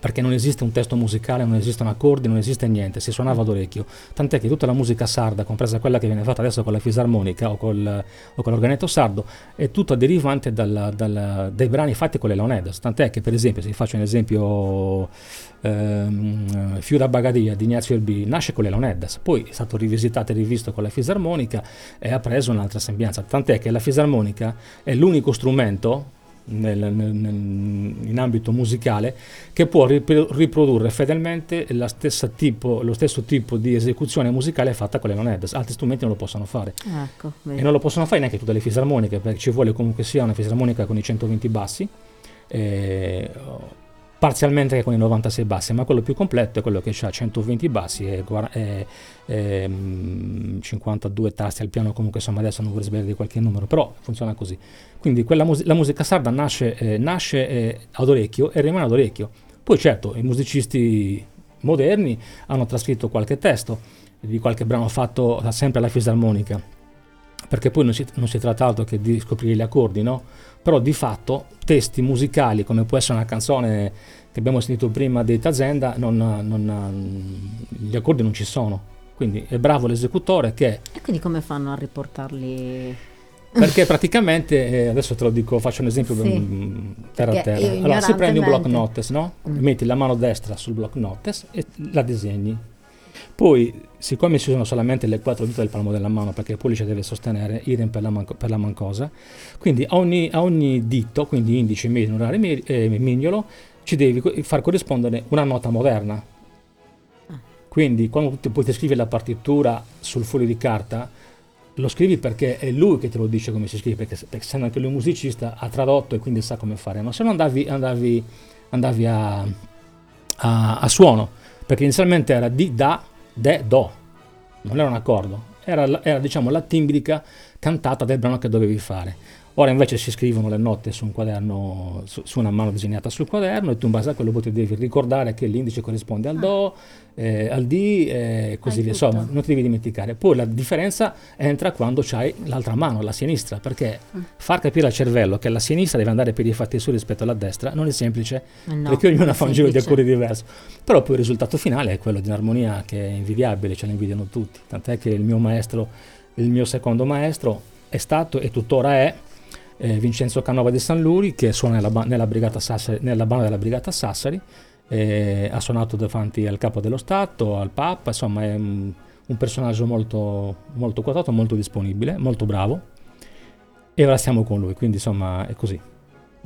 perché non esiste un testo musicale, non esistono accordi, non esiste niente, si suonava d'orecchio. Tant'è che tutta la musica sarda, compresa quella che viene fatta adesso con la fisarmonica o, col, o con l'organetto sardo, è tutta derivante dalla- dalla- dai brani fatti con le Leonidas. Tant'è che, per esempio, se vi faccio un esempio, ehm, Fiura Bagadia di Ignazio Elbi nasce con le Leonidas, poi è stato rivisitato e rivisto con la fisarmonica e ha preso un'altra sembianza. Tant'è che la fisarmonica è l'unico strumento nel- nel- in ambito musicale che può ripro- riprodurre fedelmente tipo, lo stesso tipo di esecuzione musicale fatta con le Leonidas. Altri strumenti non lo possono fare. Ecco. E non lo possono fare neanche tutte le fisarmoniche, perché ci vuole comunque sia una fisarmonica con i 120 bassi, eh, parzialmente con i 96 bassi, ma quello più completo è quello che ha 120 bassi e, e- e, mm, 52 tasti al piano, comunque insomma adesso non vorrei sbagliare di qualche numero, però funziona così. Quindi mus- la musica sarda nasce, eh, nasce eh, ad orecchio e rimane ad orecchio. Poi certo, i musicisti moderni hanno trascritto qualche testo di qualche brano fatto sempre alla fisarmonica, perché poi non si, non si tratta altro che di scoprire gli accordi, no? Però di fatto testi musicali, come può essere una canzone che abbiamo sentito prima dei Tazenda, non, non- gli accordi non ci sono. Quindi è bravo l'esecutore che E quindi come fanno a riportarli? perché praticamente, eh, adesso te lo dico, faccio un esempio Sì. mm, terra a terra. Allora, si prendi un block notes, no? Mm. Metti la mano destra sul block notes e la disegni. Poi, siccome si usano solamente le quattro dita del palmo della mano, perché il pollice deve sostenere, idem per la, manco- per la mancosa, quindi a ogni, a ogni dito, quindi indice, medio, anulare e mi- e mignolo, ci devi far corrispondere una nota moderna. Ah. Quindi quando tu, poi ti scrivi la partitura sul foglio di carta, lo scrivi perché è lui che te lo dice come si scrive, perché, perché essendo anche lui musicista ha tradotto e quindi sa come fare, no? se no andavi, andavi, andavi a, a, a suono, perché inizialmente era di, da, de, do, non era un accordo, era, era diciamo la timbrica cantata del brano che dovevi fare. Ora invece si scrivono le note su un quaderno, su, su una mano disegnata sul quaderno e tu in base a quello poi ti devi ricordare che l'indice corrisponde al Do, eh, al D e così Hai via. Insomma, non ti devi dimenticare. Poi la differenza entra quando c'hai l'altra mano, la sinistra, perché Mm. far capire al cervello che la sinistra deve andare per i fatti su rispetto alla destra non è semplice, Eh no, perché ognuno è fa un giro di accordi diverso. Però poi il risultato finale è quello di un'armonia che è invidiabile, ce la invidiano tutti. Tant'è che il mio maestro, il mio secondo maestro è stato e tuttora è eh, Vincenzo Canova di San Luri, che suona nella, nella brigata Sassari- nella banda della Brigata Sassari, eh, ha suonato davanti al capo dello Stato, al Papa, insomma è un, un personaggio molto, molto quotato, molto disponibile, molto bravo. E ora siamo con lui, quindi insomma è così.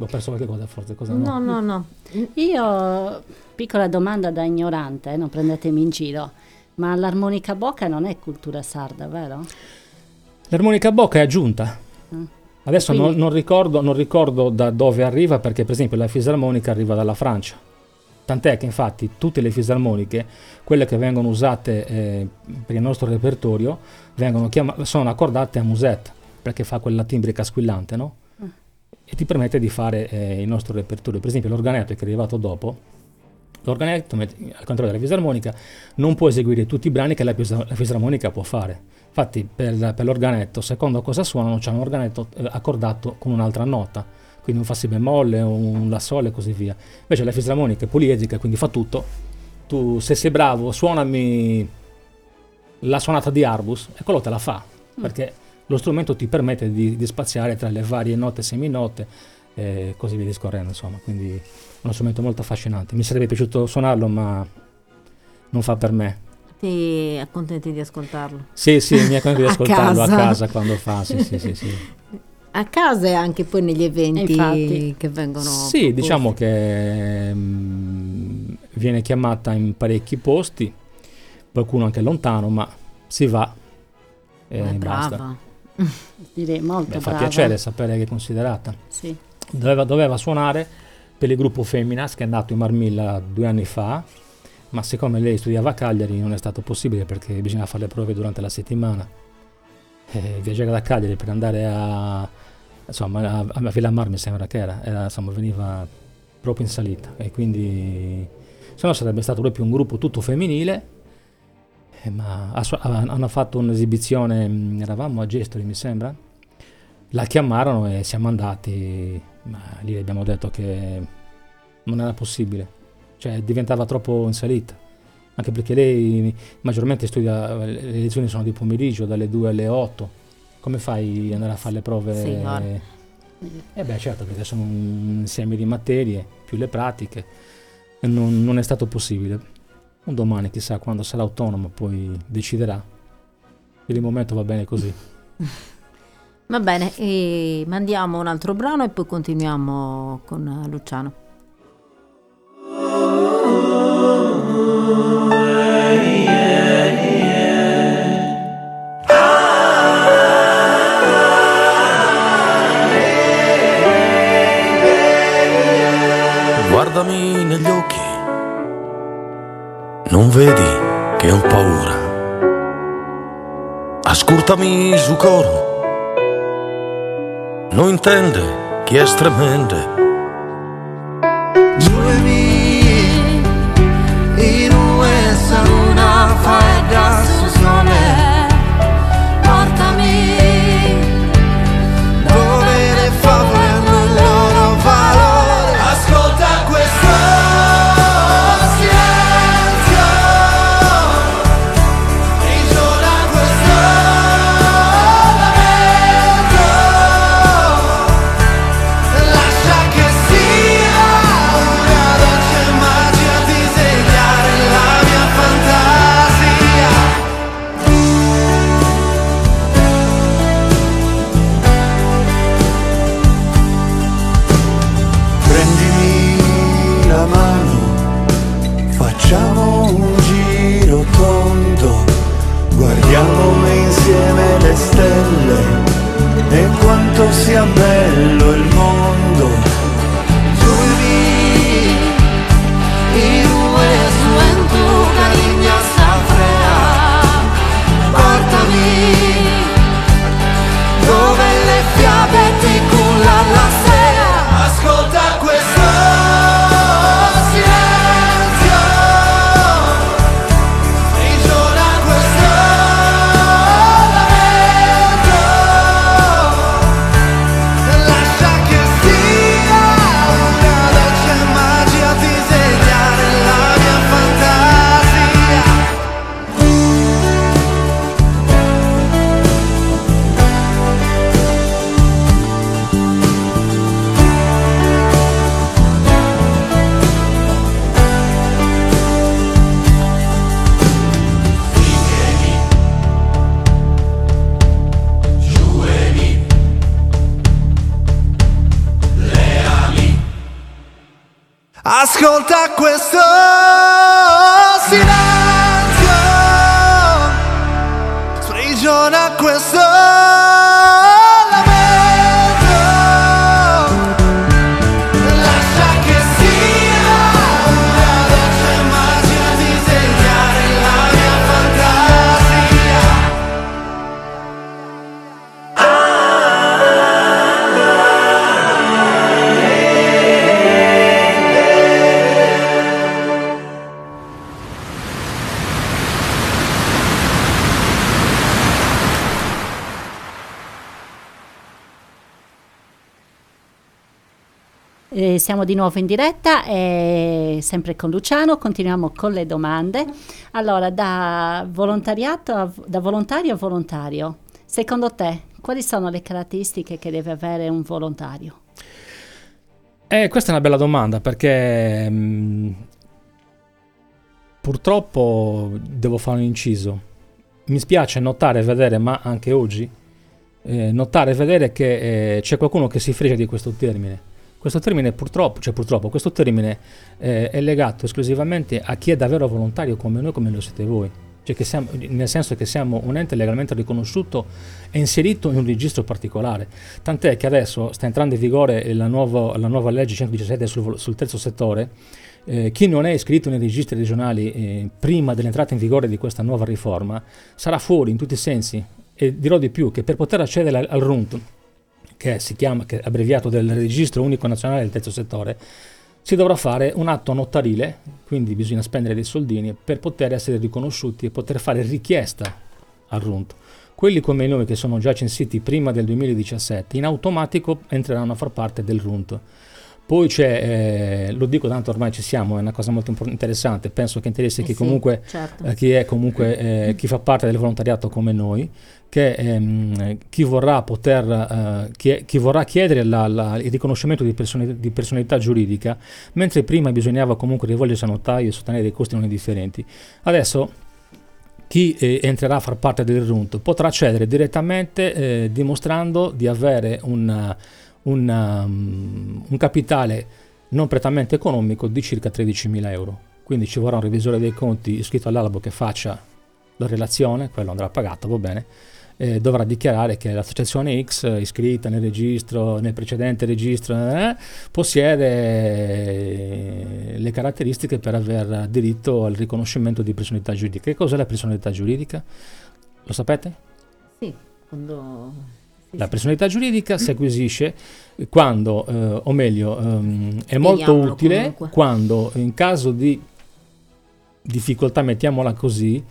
Ho perso qualche cosa forse, cosa No, no, no. Io, piccola domanda da ignorante, eh, non prendetemi in giro, ma l'armonica bocca non è cultura sarda, vero? L'armonica a bocca è aggiunta. Mm. Adesso Quindi- non, non ricordo, non ricordo da dove arriva perché per esempio la fisarmonica arriva dalla Francia. Tant'è che infatti tutte le fisarmoniche, quelle che vengono usate eh, per il nostro repertorio, chiama- sono accordate a musette perché fa quella timbrica squillante, no? Mm. E ti permette di fare eh, il nostro repertorio. Per esempio l'organetto che è arrivato dopo, l'organetto, al contrario della fisarmonica, non può eseguire tutti i brani che la, fisa- la fisarmonica può fare. Infatti per, per l'organetto, secondo cosa suonano, c'è un organetto eh, accordato con un'altra nota, quindi un fa si bemolle, un la sol e così via. Invece la fisarmonica è poliedrica, quindi fa tutto. Tu se sei bravo, suonami la suonata di Arbus e quello te la fa, perché lo strumento ti permette di, di spaziare tra le varie note seminote e così via discorrendo, insomma, quindi uno strumento molto affascinante. Mi sarebbe piaciuto suonarlo, ma non fa per me. Ti accontenti di ascoltarlo. Sì, sì, mi è convinto di A ascoltarlo casa. a casa quando fa, sì, sì, sì. sì. A casa e anche poi negli eventi Infatti. che vengono Sì, proposti. diciamo che mm, viene chiamata in parecchi posti, qualcuno anche lontano, ma si va e Eh, basta. brava. Direi molto Beh, fa brava. piacere sapere che è considerata. Sì. Doveva, doveva suonare per il gruppo Feminas che è nato in Marmilla due anni fa, ma siccome lei studiava a Cagliari non è stato possibile perché bisognava fare le prove durante la settimana. E viaggiare da Cagliari per andare a, insomma, a, a Villamar mi sembra che era, era, insomma, veniva proprio in salita. E quindi se no sarebbe stato proprio un gruppo tutto femminile. Eh, ma hanno fatto un'esibizione mh, eravamo a Gestori mi sembra. La chiamarono e siamo andati ma lì abbiamo detto che non era possibile cioè diventava troppo in salita. Anche perché lei maggiormente studia le lezioni sono di pomeriggio dalle 2 alle 8 come fai ad andare a fare le prove? Sì, eh beh certo perché sono un insieme di materie più le pratiche. Non, non è stato possibile. Un domani chissà quando sarà autonomo poi deciderà. Per il momento va bene così. Va bene, mandiamo un altro brano e poi continuiamo con Luciano. Guardami negli occhi, non vedi che ho paura. Ascoltami su coro, non intende chi è tremende. Due siamo di nuovo in diretta e sempre con Luciano, continuiamo con le domande. Allora, da volontariato a, da volontario a volontario, secondo te quali sono le caratteristiche che deve avere un volontario? Eh, questa è una bella domanda perché mh, purtroppo devo fare un inciso. Mi spiace notare e vedere, ma anche oggi, eh, notare e vedere che eh, c'è qualcuno che si frega di questo termine. Questo termine purtroppo, cioè purtroppo, questo termine eh, è legato esclusivamente a chi è davvero volontario come noi, come lo siete voi. Cioè siamo, nel senso che siamo un ente legalmente riconosciuto e inserito in un registro particolare. Tant'è che adesso sta entrando in vigore la, nuova- la nuova legge 117 sul, sul terzo settore. Eh, chi non è iscritto nei registri regionali eh, prima dell'entrata in vigore di questa nuova riforma sarà fuori in tutti i sensi. E dirò di più che per poter accedere al, al RUNT, che si chiama, che è abbreviato del Registro Unico Nazionale del Terzo Settore, si dovrà fare un atto notarile, quindi bisogna spendere dei soldini per poter essere riconosciuti e poter fare richiesta al RUNT. Quelli come noi che sono già censiti prima del 2017 in automatico entreranno a far parte del RUNT. Poi c'è, eh, lo dico tanto ormai ci siamo, è una cosa molto interessante, penso che interessi Eh chi sì, comunque certo. eh, chi è comunque eh, chi fa parte del volontariato come noi, che ehm, chi, vorrà poter, eh, chi, chi vorrà chiedere la- la- il riconoscimento di, personi- di personalità giuridica, mentre prima bisognava comunque rivolgersi a notaio e sostenere dei costi non indifferenti. Adesso chi eh, entrerà a far parte del RUNT potrà accedere direttamente eh, dimostrando di avere un, un, um, un capitale non prettamente economico di circa 13.000 euro. Quindi ci vorrà un revisore dei conti iscritto all'albo che faccia la relazione, quello andrà pagato, va bene, eh, dovrà dichiarare che l'associazione X iscritta nel registro, nel precedente registro, eh, possiede eh, le caratteristiche per aver diritto al riconoscimento di personalità giuridica. Che cos'è la personalità giuridica? Lo sapete? Sì, quando... La personalità giuridica si acquisisce quando, eh, o meglio, ehm, è molto utile comunque. quando in caso di difficoltà, mettiamola così,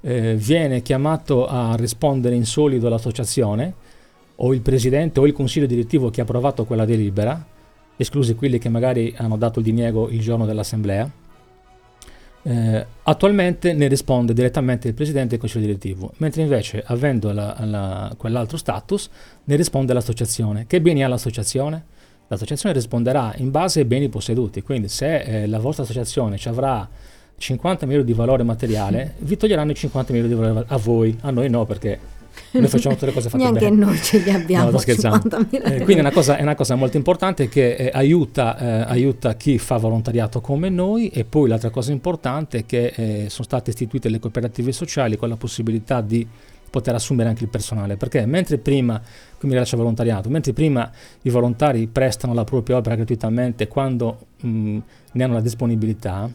eh, viene chiamato a rispondere in solido l'associazione o il presidente o il consiglio direttivo che ha approvato quella delibera, esclusi quelli che magari hanno dato il diniego il giorno dell'assemblea. Eh, attualmente ne risponde direttamente il presidente il consiglio direttivo, mentre invece, avendo la- la- quell'altro status, ne risponde l'associazione. Che beni ha l'associazione? L'associazione risponderà in base ai beni posseduti, quindi se eh, la vostra associazione ci avrà 50 euro di valore materiale, vi toglieranno i 50 euro di valore a voi, a noi no perché noi facciamo tutte le cose fatte Neanche bene. noi ce li abbiamo. No, sto scherzando. 50.000 Eh, quindi è una, cosa, è una cosa molto importante che eh, aiuta, eh, aiuta chi fa volontariato come noi e poi l'altra cosa importante è che eh, sono state istituite le cooperative sociali con la possibilità di poter assumere anche il personale, perché mentre prima, qui mi rilascia volontariato, mentre prima i volontari prestano la propria opera gratuitamente quando mh, ne hanno la disponibilità,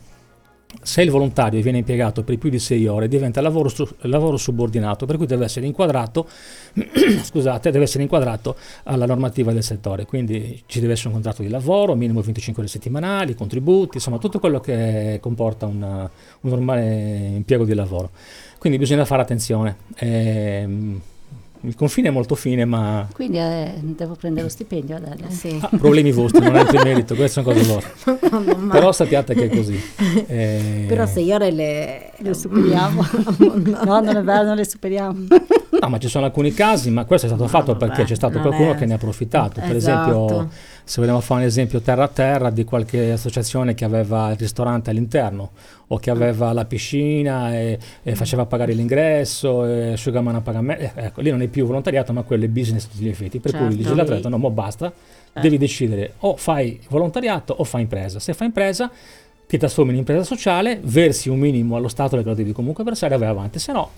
se il volontario viene impiegato per più di 6 ore diventa lavoro, lavoro subordinato, per cui deve essere inquadrato, scusate, deve essere inquadrato alla normativa del settore, quindi ci deve essere un contratto di lavoro, minimo 25 ore settimanali, contributi, insomma tutto quello che comporta una- un normale impiego di lavoro. Quindi bisogna fare attenzione. Ehm, il confine è molto fine, ma Quindi eh, devo prendere lo stipendio Adele. Sì. ah, problemi vostri, non altri merito, queste sono cose loro. Mai. Però sappiate che è così. Eh, Però sei ore le, Le superiamo. no, non è vero, non le superiamo. No, ma ci sono alcuni casi, ma questo è stato fatto vabbè, perché c'è stato qualcuno è- che ne ha approfittato. Per Esatto. esempio, se vogliamo fare un esempio terra a terra di qualche associazione che aveva il ristorante all'interno o che aveva la piscina e, e faceva pagare l'ingresso, e asciugamano a pagamento, eh, ecco, lì non è più volontariato, ma quello è business a tutti gli effetti. Per cui il Certo. legislatore ha detto no, mo basta, devi decidere o fai volontariato o fai impresa. Se fai impresa ti trasformi in impresa sociale, versi un minimo allo Stato che lo devi comunque versare e vai avanti, se no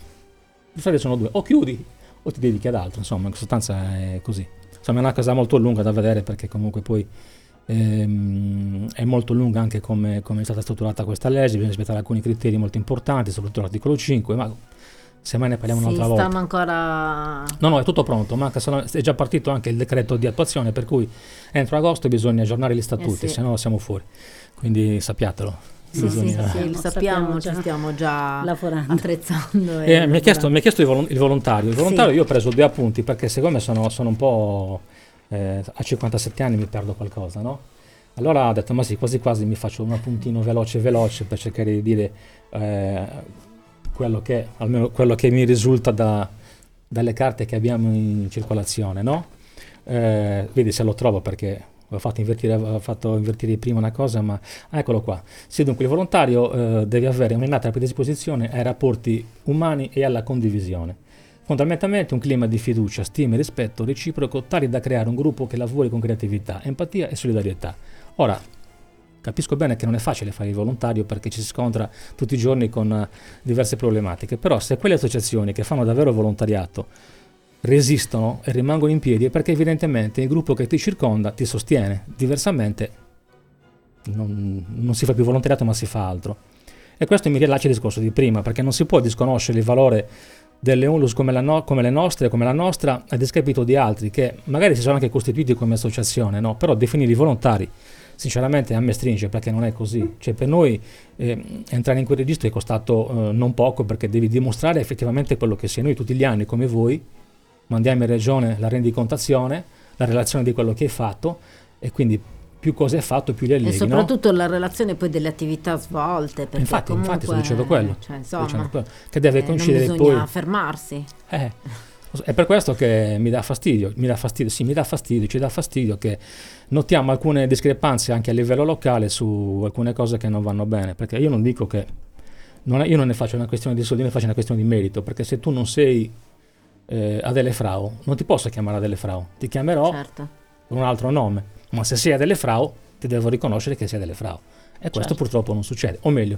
le strade sono due, o chiudi o ti dedichi ad altro, insomma, in sostanza è così. Insomma, è una cosa molto lunga da vedere perché comunque poi ehm, è molto lunga anche come, come è stata strutturata questa legge, bisogna rispettare alcuni criteri molto importanti, soprattutto l'articolo 5, ma semmai ne parliamo Sì, un'altra volta. stanno ancora... No, no, è tutto pronto, manca solo- è già partito anche il decreto di attuazione, per cui entro agosto bisogna aggiornare gli statuti, Eh sì. se no siamo fuori. Quindi sappiatelo. Sì, sì, sì, lo Sappiamo ci stiamo già Lavorando. attrezzando. e Eh, mi, ha chiesto, mi ha chiesto il, volon- il volontario. Il Sì. volontario io ho preso due appunti perché secondo me sono, sono un po'... eh, a 57 anni mi perdo qualcosa, no? Allora ho detto, ma sì, quasi quasi mi faccio un appuntino veloce veloce per cercare di dire eh, quello, che, almeno quello che mi risulta da- dalle carte che abbiamo in circolazione, no? Eh, vedi se lo trovo perché ho fatto invertire, ho fatto invertire prima una cosa, ma ah, eccolo qua. Sì, dunque il volontario eh, deve avere un'innata predisposizione ai rapporti umani e alla condivisione. Fondamentalmente un clima di fiducia, stima e rispetto reciproco tali da creare un gruppo che lavori con creatività, empatia e solidarietà. Ora, capisco bene che non è facile fare il volontario perché ci si scontra tutti i giorni con eh, diverse problematiche, però se quelle associazioni che fanno davvero volontariato resistono e rimangono in piedi è perché evidentemente il gruppo che ti circonda ti sostiene, diversamente non, non si fa più volontariato ma si fa altro. E questo mi rilascia il discorso di prima, perché non si può disconoscere il valore delle onlus come, no- come le nostre, come la nostra, a discapito di altri che magari si sono anche costituiti come associazione, no? però definirli volontari sinceramente a me stringe perché non è così. Cioè, per noi eh, entrare in quel registro è costato eh, non poco perché devi dimostrare effettivamente quello che sei. Noi tutti gli anni, come voi, mandiamo in regione la rendicontazione, la relazione di quello che hai fatto e quindi più cose hai fatto più li E alleghi, no? soprattutto la relazione poi delle attività svolte. Perché Infatti, comunque, infatti sto dicendo quello. Cioè, insomma, dicendo quello, che deve eh, non coincidere bisogna poi fermarsi. eh, è per questo che mi dà fastidio, mi dà fastidio, sì, mi dà fastidio, ci dà fastidio che notiamo alcune discrepanze anche a livello locale su alcune cose che non vanno bene, perché io non dico che non è- io non ne faccio una questione di soldi, ne faccio una questione di merito, perché se tu non sei eh, Adele Frau, non ti posso chiamare Adele Frau, ti chiamerò Certo. con un altro nome, ma se sei Adele Frau ti devo riconoscere che sei Adele Frau. E questo Certo. purtroppo non succede, o meglio,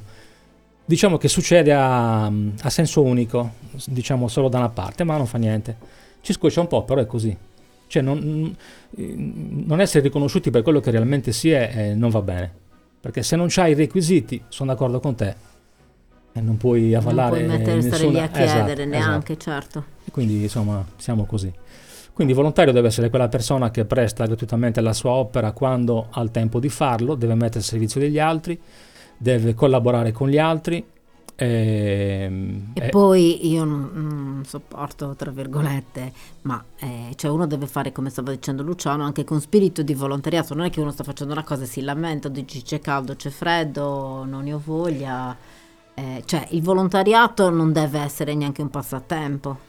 diciamo che succede a, a senso unico, diciamo solo da una parte, ma non fa niente. Ci scoccia un po', però è così. Cioè non, eh, non essere riconosciuti per quello che realmente si è eh, non va bene. Perché se non c'hai i requisiti, sono d'accordo con te, e non puoi Non avallare puoi mettere stare lì nessuna... a chiedere Esatto, neanche, certo. E quindi insomma siamo così. Quindi il volontario deve essere quella persona che presta gratuitamente la sua opera quando ha il tempo di farlo, deve mettere al servizio degli altri, deve collaborare con gli altri. ehm, E e- poi io non, non sopporto, tra virgolette, ma eh, cioè uno deve fare, come stava dicendo Luciano, anche con spirito di volontariato. Non è che uno sta facendo una cosa e si lamenta, dici c'è caldo, c'è freddo, non ne ho voglia. Eh, cioè il volontariato non deve essere neanche un passatempo,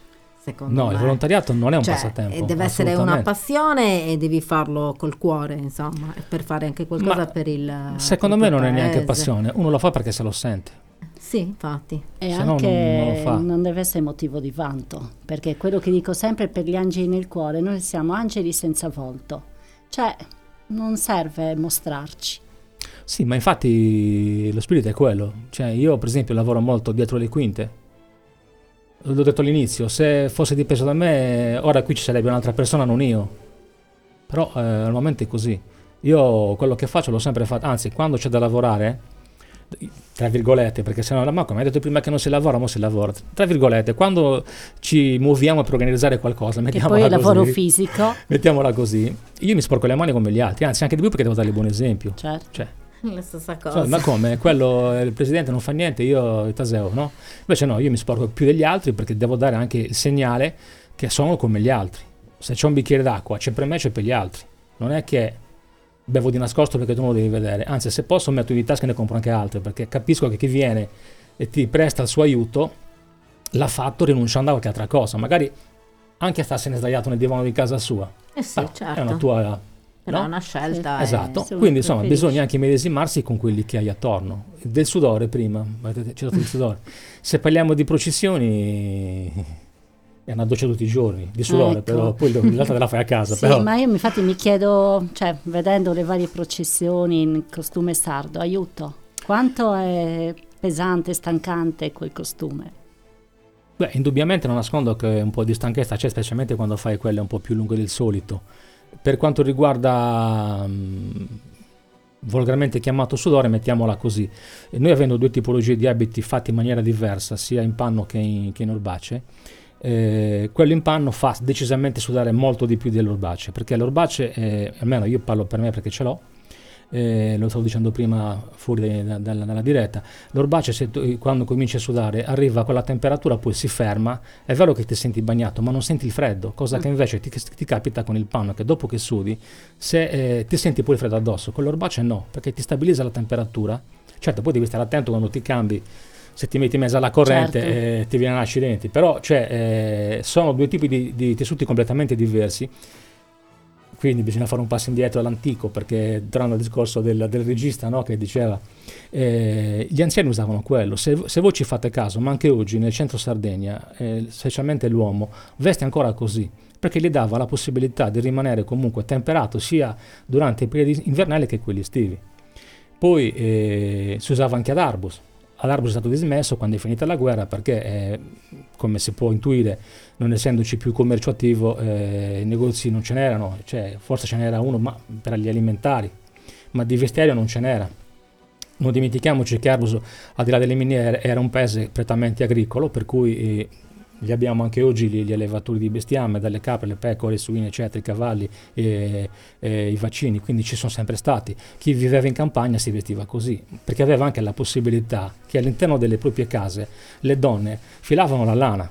secondo no, me. il volontariato non è un Cioè, passatempo. eh, deve essere una passione e devi farlo col cuore, insomma, e per fare anche qualcosa Ma per il Secondo per me il non è neanche paese. passione, uno lo fa perché se lo sente. Sì, infatti. E Se no anche non- non non deve essere motivo di vanto, perché quello che dico sempre per gli angeli nel cuore, noi siamo angeli senza volto, cioè non serve mostrarci. Sì, ma infatti lo spirito è quello. Cioè, io per esempio lavoro molto dietro le quinte. L'ho detto all'inizio, se fosse dipeso da me, ora qui ci sarebbe un'altra persona, non io. Però eh, al momento è così. Io quello che faccio l'ho sempre fatto, anzi, quando c'è da lavorare, tra virgolette, perché se no, ma come hai detto prima che non si lavora, ma si lavora. Tra virgolette, quando ci muoviamo per organizzare qualcosa, Che mettiamola poi è lavoro così, fisico. mettiamola così, io mi sporco le mani come gli altri, anzi anche di più perché devo dargli buon esempio. Certo. Cioè, La stessa cosa. Insomma, ma come? Quello, eh, il presidente non fa niente, io taseo, no? Invece no, io mi sporco più degli altri perché devo dare anche il segnale che sono come gli altri. Se c'è un bicchiere d'acqua, c'è per me, c'è per gli altri. Non è che bevo di nascosto perché tu non lo devi vedere. Anzi, se posso metto di tasca e ne compro anche altre perché capisco che chi viene e ti presta il suo aiuto l'ha fatto rinunciando a qualche altra cosa. Magari anche a starsene sdraiato nel divano di casa sua. Eh sì, certo. È una tua... No? è una scelta. Esatto, se quindi insomma preferisci. bisogna anche medesimarsi con quelli che hai attorno. Del sudore prima, avete citato il sudore. Se parliamo di processioni è una doccia tutti i giorni, di sudore, Ecco. però poi l'altra te la fai a casa. Sì, però. ma io infatti mi chiedo, cioè, vedendo le varie processioni in costume sardo, aiuto, quanto è pesante, stancante quel costume? Beh, indubbiamente non nascondo che un po' di stanchezza c'è, specialmente quando fai quelle un po' più lunghe del solito. Per quanto riguarda mm, volgarmente chiamato sudore, mettiamola così. Noi avendo due tipologie di abiti fatti in maniera diversa, sia in panno che in, che in orbace, eh, quello in panno fa decisamente sudare molto di più dell'orbace, perché l'orbace, eh, almeno io parlo per me perché ce l'ho, eh, lo stavo dicendo prima fuori da- da- dalla diretta, l'orbace se tu- quando cominci a sudare arriva a quella temperatura, poi si ferma, è vero che ti senti bagnato, ma non senti il freddo, cosa che invece ti, ti capita con il panno, che dopo che sudi, se eh, ti senti pure il freddo addosso, con l'orbace no, perché ti stabilizza la temperatura, certo poi devi stare attento quando ti cambi, se ti metti in mezzo alla corrente Certo. eh, ti viene accidenti, però cioè, eh, sono due tipi di, di tessuti completamente diversi quindi bisogna fare un passo indietro all'antico perché tornando al discorso del, del regista no, che diceva eh, gli anziani usavano quello. Se, se voi ci fate caso ma anche oggi nel centro Sardegna eh, specialmente l'uomo veste ancora così perché gli dava la possibilità di rimanere comunque temperato sia durante i periodi invernali che quelli estivi. Poi eh, si usava anche ad Arbus ad Arbus è stato dismesso quando è finita la guerra perché eh, come si può intuire non essendoci più commercio attivo, eh, i negozi non ce n'erano, cioè, forse ce n'era uno ma per gli alimentari, ma di vestiario non ce n'era. Non dimentichiamoci che Arbus, al di là delle miniere, era un paese prettamente agricolo, per cui eh, li abbiamo anche oggi gli, gli allevatori di bestiame, dalle capre, le pecore, le suine, eccetera, i cavalli, eh, eh, i vaccini, quindi ci sono sempre stati. Chi viveva in campagna si vestiva così, perché aveva anche la possibilità che all'interno delle proprie case le donne filavano la lana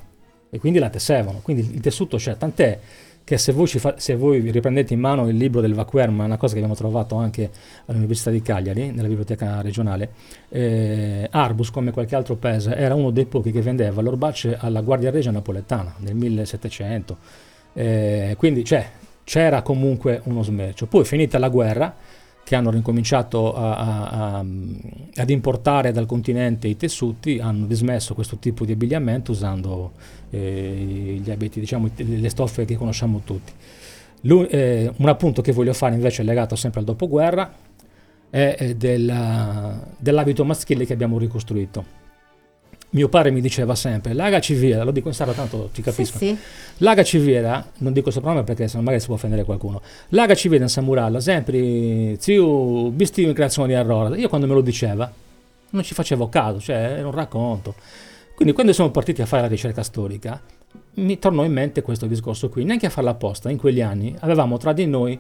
e quindi la tessevano, quindi il tessuto c'è, tant'è che se voi, fa- se voi riprendete in mano il libro del vacuum, ma è una cosa che abbiamo trovato anche all'Università di Cagliari, nella biblioteca regionale, eh, Arbus, come qualche altro paese, era uno dei pochi che vendeva l'orbace alla Guardia Regia Napoletana nel 1700. Eh, quindi cioè, c'era comunque uno smercio. Poi finita la guerra, che hanno ricominciato a- a- ad importare dal continente i tessuti, hanno dismesso questo tipo di abbigliamento usando eh, abiti, diciamo, le stoffe che conosciamo tutti. Lu- eh, un appunto che voglio fare invece legato sempre al dopoguerra è eh, della- dell'abito maschile che abbiamo ricostruito. Mio padre mi diceva sempre, laga civiera, lo dico in sardo tanto ti Sì, capisco. sì. Laga Civiera, non dico il soprannome perché sennò magari si può offendere qualcuno. Laga Civiera in Samuralla, sempre zio, vestito in creazione di Aurora. Io quando me lo diceva non ci facevo caso, cioè era un racconto. Quindi quando siamo partiti a fare la ricerca storica mi tornò in mente questo discorso qui. Neanche a farla apposta, in quegli anni avevamo tra di noi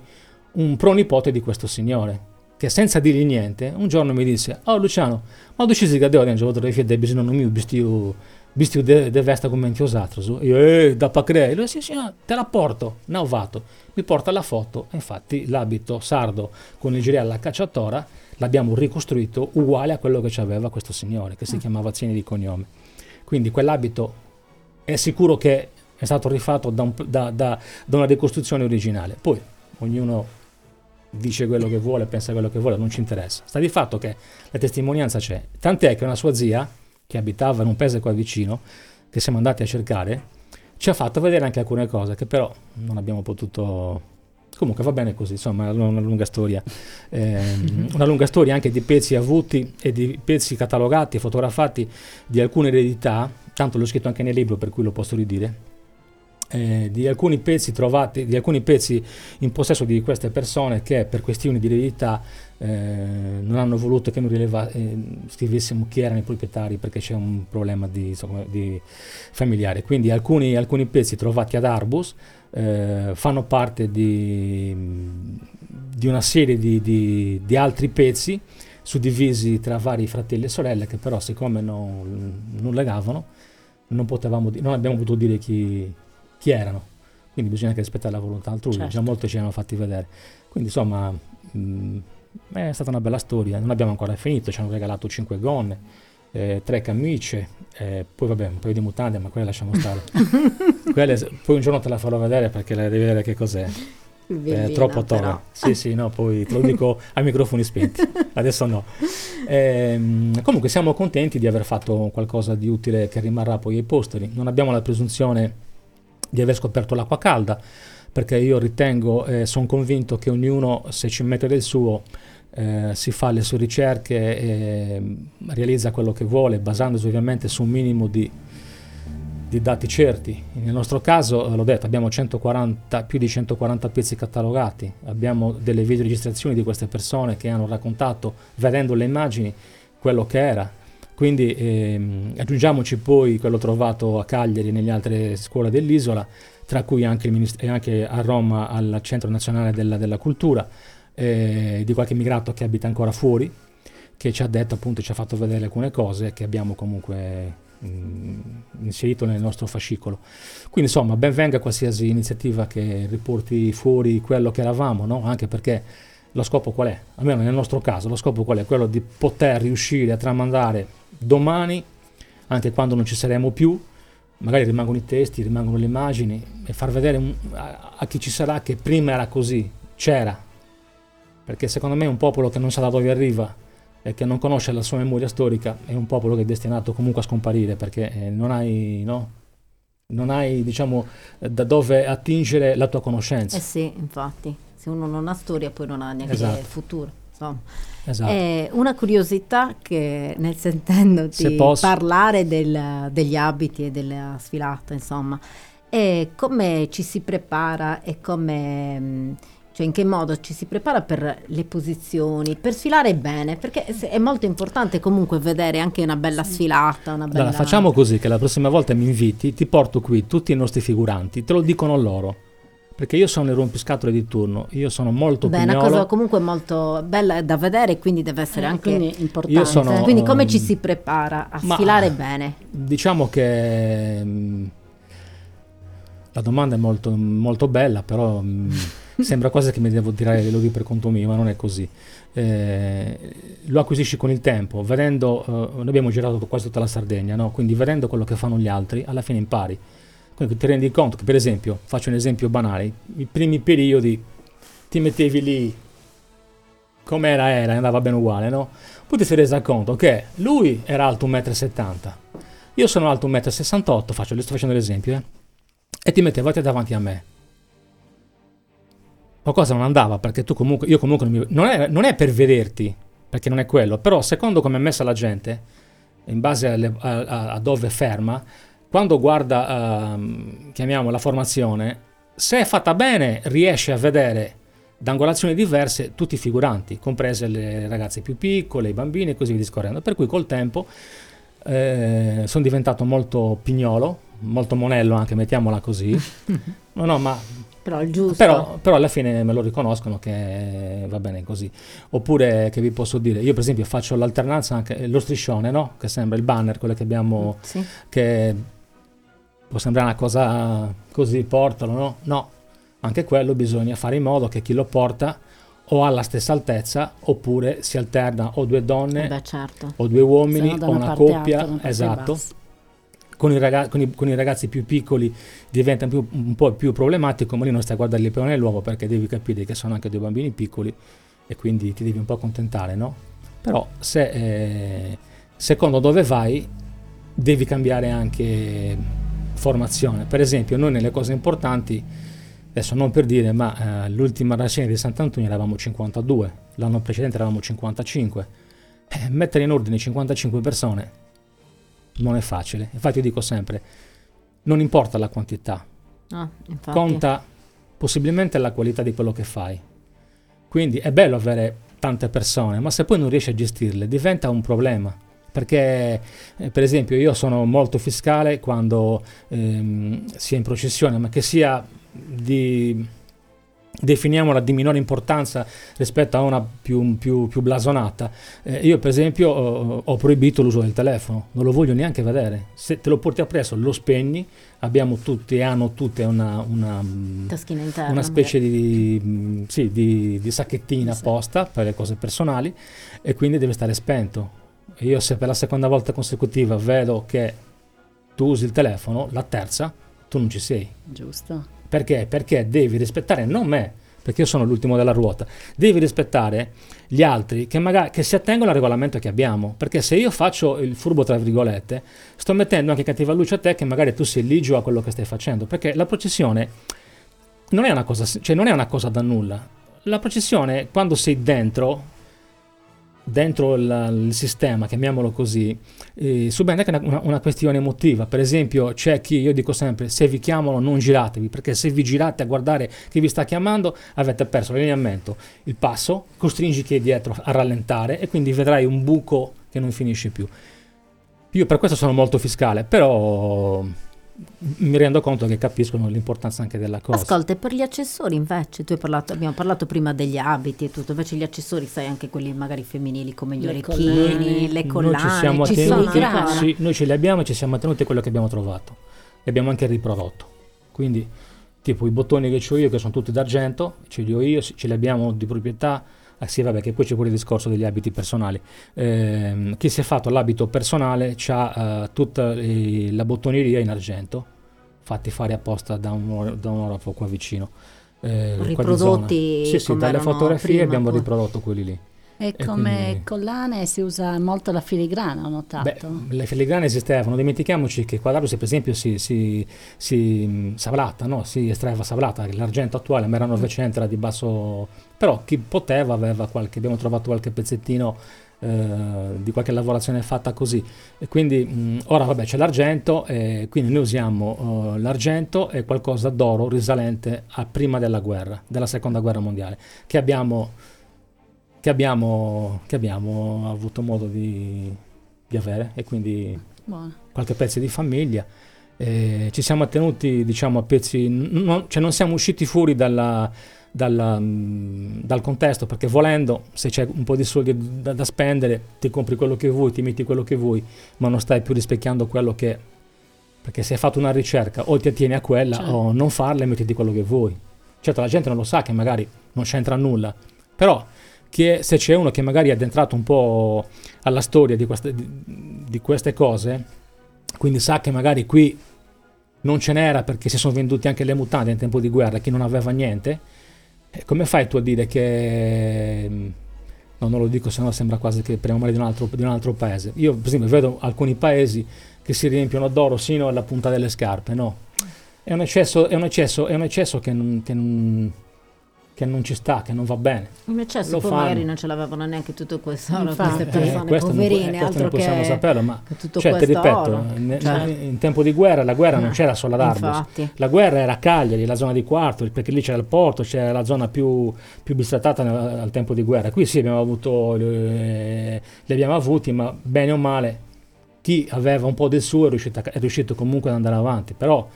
un pronipote di questo signore che senza dirgli niente un giorno mi disse oh Luciano ma tu ci sei che devo dire vorrei fare bisogno mio vestito vestito de, de vesta come intiosato io eh da pacrei lui sì sì no, te la porto. Nauvato mi porta la foto e infatti l'abito sardo con il girello alla cacciatora l'abbiamo ricostruito uguale a quello che ci aveva questo signore che si chiamava Zieni di cognome. Quindi quell'abito è sicuro che è stato rifatto da, un- da- da- da una ricostruzione originale. Poi ognuno dice quello che vuole, pensa quello che vuole, non ci interessa. Sta di fatto che la testimonianza c'è. Tant'è che una sua zia, che abitava in un paese qua vicino, che siamo andati a cercare, ci ha fatto vedere anche alcune cose che però non abbiamo potuto... Comunque va bene così, insomma, è una lunga storia. Ehm, una lunga storia anche di pezzi avuti e di pezzi catalogati e fotografati di alcune eredità tanto l'ho scritto anche nel libro per cui lo posso ridire, eh, di alcuni pezzi trovati, di alcuni pezzi in possesso di queste persone che per questioni di eredità eh, non hanno voluto che noi rileva- eh, scrivessimo chi erano i proprietari perché c'è un problema di, insomma, di familiare. Quindi alcuni, alcuni pezzi trovati ad Arbus eh, fanno parte di, di una serie di, di, altri pezzi suddivisi tra vari fratelli e sorelle che però siccome non, non legavano non, potevamo non abbiamo potuto dire chi, chi erano. Quindi bisogna anche rispettare la volontà altrui, Certo. già molti ci hanno fatti vedere. Quindi insomma mh, è stata una bella storia, non abbiamo ancora finito, ci hanno regalato 5 gonne, eh, tre camicie, eh, poi vabbè un paio di mutande, ma quelle lasciamo stare. quelle, poi un giorno te la farò vedere perché la devi vedere che cos'è. È Bellina, troppo toga. Sì, sì, no, poi te lo dico ai microfoni spenti. Adesso no. Ehm, comunque siamo contenti di aver fatto qualcosa di utile che rimarrà poi ai posteri. Non abbiamo la presunzione di aver scoperto l'acqua calda, perché io ritengo e sono convinto che ognuno, se ci mette del suo, eh, si fa le sue ricerche e realizza quello che vuole, basandosi ovviamente su un minimo di, di dati certi. Nel nostro caso, eh, l'ho detto, abbiamo 140, più di 140 pezzi catalogati, abbiamo delle videoregistrazioni di queste persone che hanno raccontato, vedendo le immagini, quello che era. Quindi ehm, aggiungiamoci poi quello trovato a Cagliari e nelle altre scuole dell'isola, tra cui anche, il minist- e anche a Roma al Centro Nazionale della, della Cultura, eh, di qualche immigrato che abita ancora fuori, che ci ha detto appunto, ci ha fatto vedere alcune cose che abbiamo comunque mh, inserito nel nostro fascicolo. Quindi insomma ben venga qualsiasi iniziativa che riporti fuori quello che eravamo, no? anche perché lo scopo qual è? Almeno nel nostro caso, lo scopo qual è? Quello di poter riuscire a tramandare domani, anche quando non ci saremo più, magari rimangono i testi, rimangono le immagini, e far vedere a, a chi ci sarà che prima era così, c'era. Perché secondo me un popolo che non sa da dove arriva e che non conosce la sua memoria storica è un popolo che è destinato comunque a scomparire perché eh, non hai, no? Non hai, diciamo, da dove attingere la tua conoscenza. Eh sì, infatti, se uno non ha storia poi non ha neanche Esatto. futuro. Insomma. Esatto. Eh, una curiosità che nel sentendoti Se posso. parlare del- degli abiti e della sfilata, insomma, è come ci si prepara e come, mh, cioè in che modo ci si prepara per le posizioni, per sfilare bene, perché è molto importante comunque vedere anche una bella sfilata, una bella... Allora, facciamo così che la prossima volta mi inviti, ti porto qui tutti i nostri figuranti, te lo dicono loro. Perché io sono il rompiscatole di turno, io sono molto Beh, è una cosa comunque molto bella da vedere e quindi deve essere Eh, anche... quindi importante. Io sono- Quindi come um, ci si prepara a ma- sfilare bene? Diciamo che mm, la domanda è molto, molto bella, però mm, sembra quasi che mi devo tirare le lodi per conto mio, ma non è così. Eh, lo acquisisci con il tempo, vedendo, eh, noi abbiamo girato quasi tutta la Sardegna, no? quindi vedendo quello che fanno gli altri, alla fine impari. Quindi ti rendi conto che, per esempio, faccio un esempio banale, i primi periodi ti mettevi lì, come era era, andava bene uguale, no? Poi ti sei resa conto che lui era alto 1,70 m, io sono alto 1,68 m, faccio, sto facendo l'esempio, eh? e ti mettevate davanti a me. Qualcosa non andava perché tu comunque, io comunque non, mi- non è, non è per vederti, perché non è quello, però secondo come è messa la gente, in base alle- a, a- dove ferma, quando guarda, ehm, chiamiamo la formazione, se è fatta bene riesce a vedere da angolazioni diverse tutti i figuranti, comprese le ragazze più piccole, i bambini e così via discorrendo. Per cui col tempo eh, sono diventato molto pignolo, molto monello anche, mettiamola così. No, no, ma Però il giusto. però, però alla fine me lo riconoscono che va bene così. Oppure che vi posso dire, io per esempio faccio l'alternanza anche, lo striscione, no? Che sembra il banner, quello che abbiamo, Sì. che può sembrare una cosa così, portalo, no? No, anche quello bisogna fare in modo che chi lo porta o ha la stessa altezza oppure si alterna o due donne Eh Beh, certo. o due uomini o una coppia, alta, esatto. Con i, raga- con i- con i ragazzi più piccoli diventa più- un po' più problematico, ma lì non stai a guardare il peone nell'uovo perché devi capire che sono anche due bambini piccoli e quindi ti devi un po' accontentare, no? Però se eh, secondo dove vai devi cambiare anche formazione. Per esempio, noi nelle cose importanti, adesso non per dire, ma eh, l'ultima rassegna di Sant'Antonio eravamo 52, l'anno precedente eravamo 55. Eh, mettere in ordine 55 persone non è facile. Infatti io dico sempre, non importa la quantità, Ah, conta possibilmente la qualità di quello che fai. Quindi è bello avere tante persone, ma se poi non riesci a gestirle diventa un problema. Perché, eh, per esempio, io sono molto fiscale quando ehm, si è in processione, ma che sia di definiamola di minore importanza rispetto a una più, più- più blasonata. Eh, io, per esempio, ho, ho proibito l'uso del telefono, non lo voglio neanche vedere. Se te lo porti appresso, lo spegni. Abbiamo tutti e hanno tutte una, una, mm, interna. una specie di, mm, sì, di, di sacchettina Sì. apposta per le cose personali e quindi deve stare spento. Io se per la seconda volta consecutiva vedo che tu usi il telefono, la terza tu non ci sei. Giusto. Perché? Perché devi rispettare non me, perché io sono l'ultimo della ruota, devi rispettare gli altri che magari che si attengono al regolamento che abbiamo. Perché se io faccio il furbo, tra virgolette, sto mettendo anche cattiva luce a te che magari tu sei ligio a quello che stai facendo. Perché la processione non è una cosa, cioè non è una cosa da nulla. La processione, quando sei dentro, dentro il, il sistema, chiamiamolo così, eh, subentra anche una, una- una questione emotiva. Per esempio, c'è chi, io dico sempre, se vi chiamano non giratevi, perché se vi girate a guardare chi vi sta chiamando avete perso l'allineamento, il passo, costringi chi è dietro a rallentare e quindi vedrai un buco che non finisce più. Io per questo sono molto fiscale, però mi rendo conto che capiscono l'importanza anche della cosa. Ascolta, e per gli accessori invece, tu hai parlato, abbiamo parlato prima degli abiti e tutto, invece gli accessori, sai, anche quelli magari femminili come gli Le orecchini, collane. le Noi collane, ci siamo ci sono attenuti, ancora. sì, noi ce li abbiamo e ci siamo attenuti a quello che abbiamo trovato e abbiamo anche riprodotto. Quindi, tipo i bottoni che ho io, che sono tutti d'argento, ce li ho io, ce li abbiamo di proprietà. Ah sì, vabbè, che poi c'è pure il discorso degli abiti personali. Ehm, chi si è fatto l'abito personale ha tutta eh, la bottonieria in argento, fatti fare apposta da un, da un orafo qua vicino. eh, Riprodotti. Sì, sì, dalle fotografie prima, abbiamo poi. riprodotto quelli lì. E E come quindi- collane si usa molto la filigrana, ho notato. Beh, le filigrane esistevano, dimentichiamoci che qua ad Arus, per esempio si, si, si mh, savrata, no? si estraeva savrata, l'argento attuale ma era 900, era di basso, però chi poteva aveva qualche, abbiamo trovato qualche pezzettino eh, di qualche lavorazione fatta così e quindi mh, ora vabbè c'è l'argento e quindi noi usiamo eh, l'argento e qualcosa d'oro risalente a prima della guerra, della seconda guerra mondiale, che abbiamo, che abbiamo, che abbiamo avuto modo di, di avere e quindi Buono. qualche pezzo di famiglia. Eh, ci siamo attenuti diciamo a pezzi, non, cioè non siamo usciti fuori dalla- dalla, mm, dal contesto perché volendo se c'è un po' di soldi da, da spendere ti compri quello che vuoi, ti metti quello che vuoi, ma non stai più rispecchiando quello che... perché se hai fatto una ricerca o ti attieni a quella Certo. o non farla e mettiti quello che vuoi. Certo la gente non lo sa che magari non c'entra nulla, però che se c'è uno che magari è addentrato un po' alla storia di queste, di, di queste cose, quindi sa che magari qui non ce n'era perché si sono venduti anche le mutande in tempo di guerra, chi non aveva niente, eh, come fai tu a dire che... mm, No, non lo dico, sennò sembra quasi che parliamo male di un, altro, di un altro paese. Io, per esempio, vedo alcuni paesi che si riempiono d'oro sino alla punta delle scarpe, no? È un eccesso, è un eccesso, è un eccesso che, non, che, non, che non ci sta, che non va bene. Un eccesso, fanno. magari non ce l'avevano neanche tutto questo oro, queste Eh, persone non pu- poverine, eh, questo altro non possiamo che saperlo, ma tutto cioè, ti ripeto, ne- Cioè, in tempo di guerra la guerra non Eh, c'era solo ad Arbus, infatti. la guerra era a Cagliari, la zona di Quarto, perché lì c'era il porto, c'era la zona più, più bistratata nel- al tempo di guerra. Qui sì abbiamo avuto, eh, li abbiamo avuti, ma bene o male, chi aveva un po' del suo è riuscito, a- è riuscito comunque ad andare avanti, però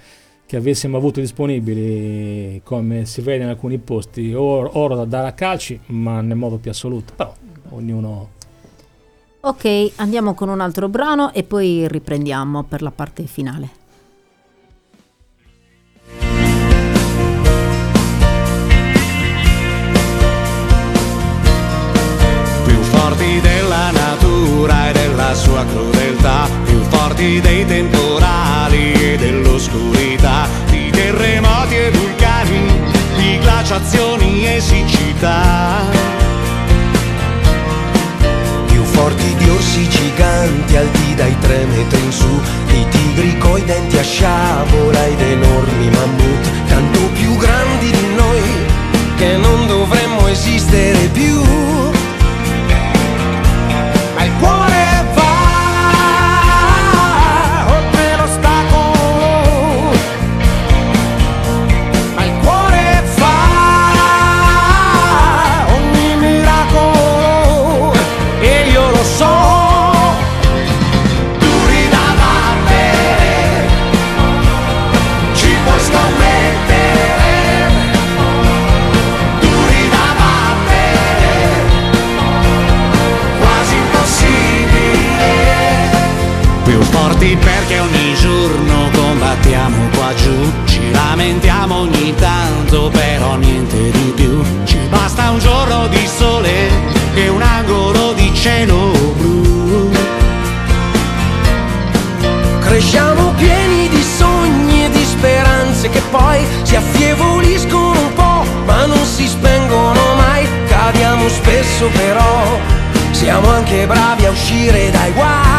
che avessimo avuto disponibili, come si vede in alcuni posti, or- oro da dare a calci, ma nel modo più assoluto. Però ognuno... Ok, andiamo con un altro brano e poi riprendiamo per la parte finale. più forti della natura e della sua crudeltà, più forti dei temporali e dell'oscurità, di terremoti e vulcani, di glaciazioni e siccità. più forti di orsi giganti alti dai tre metri in su, di tigri coi denti a sciabola ed enormi mammut, tanto più grandi di noi che non dovremmo esistere più. Siamo anche bravi a uscire dai guai.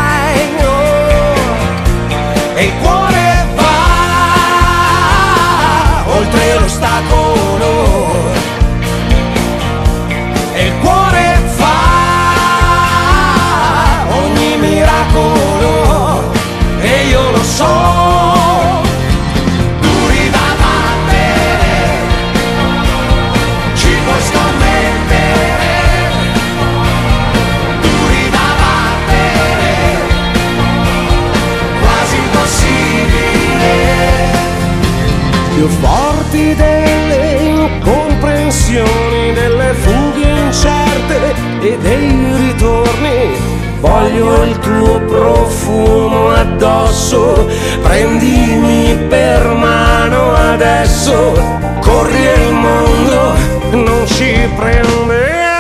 Più forti delle incomprensioni, delle fughe incerte e dei ritorni. Voglio il tuo profumo addosso, prendimi per mano adesso, corri il mondo non ci prenderà.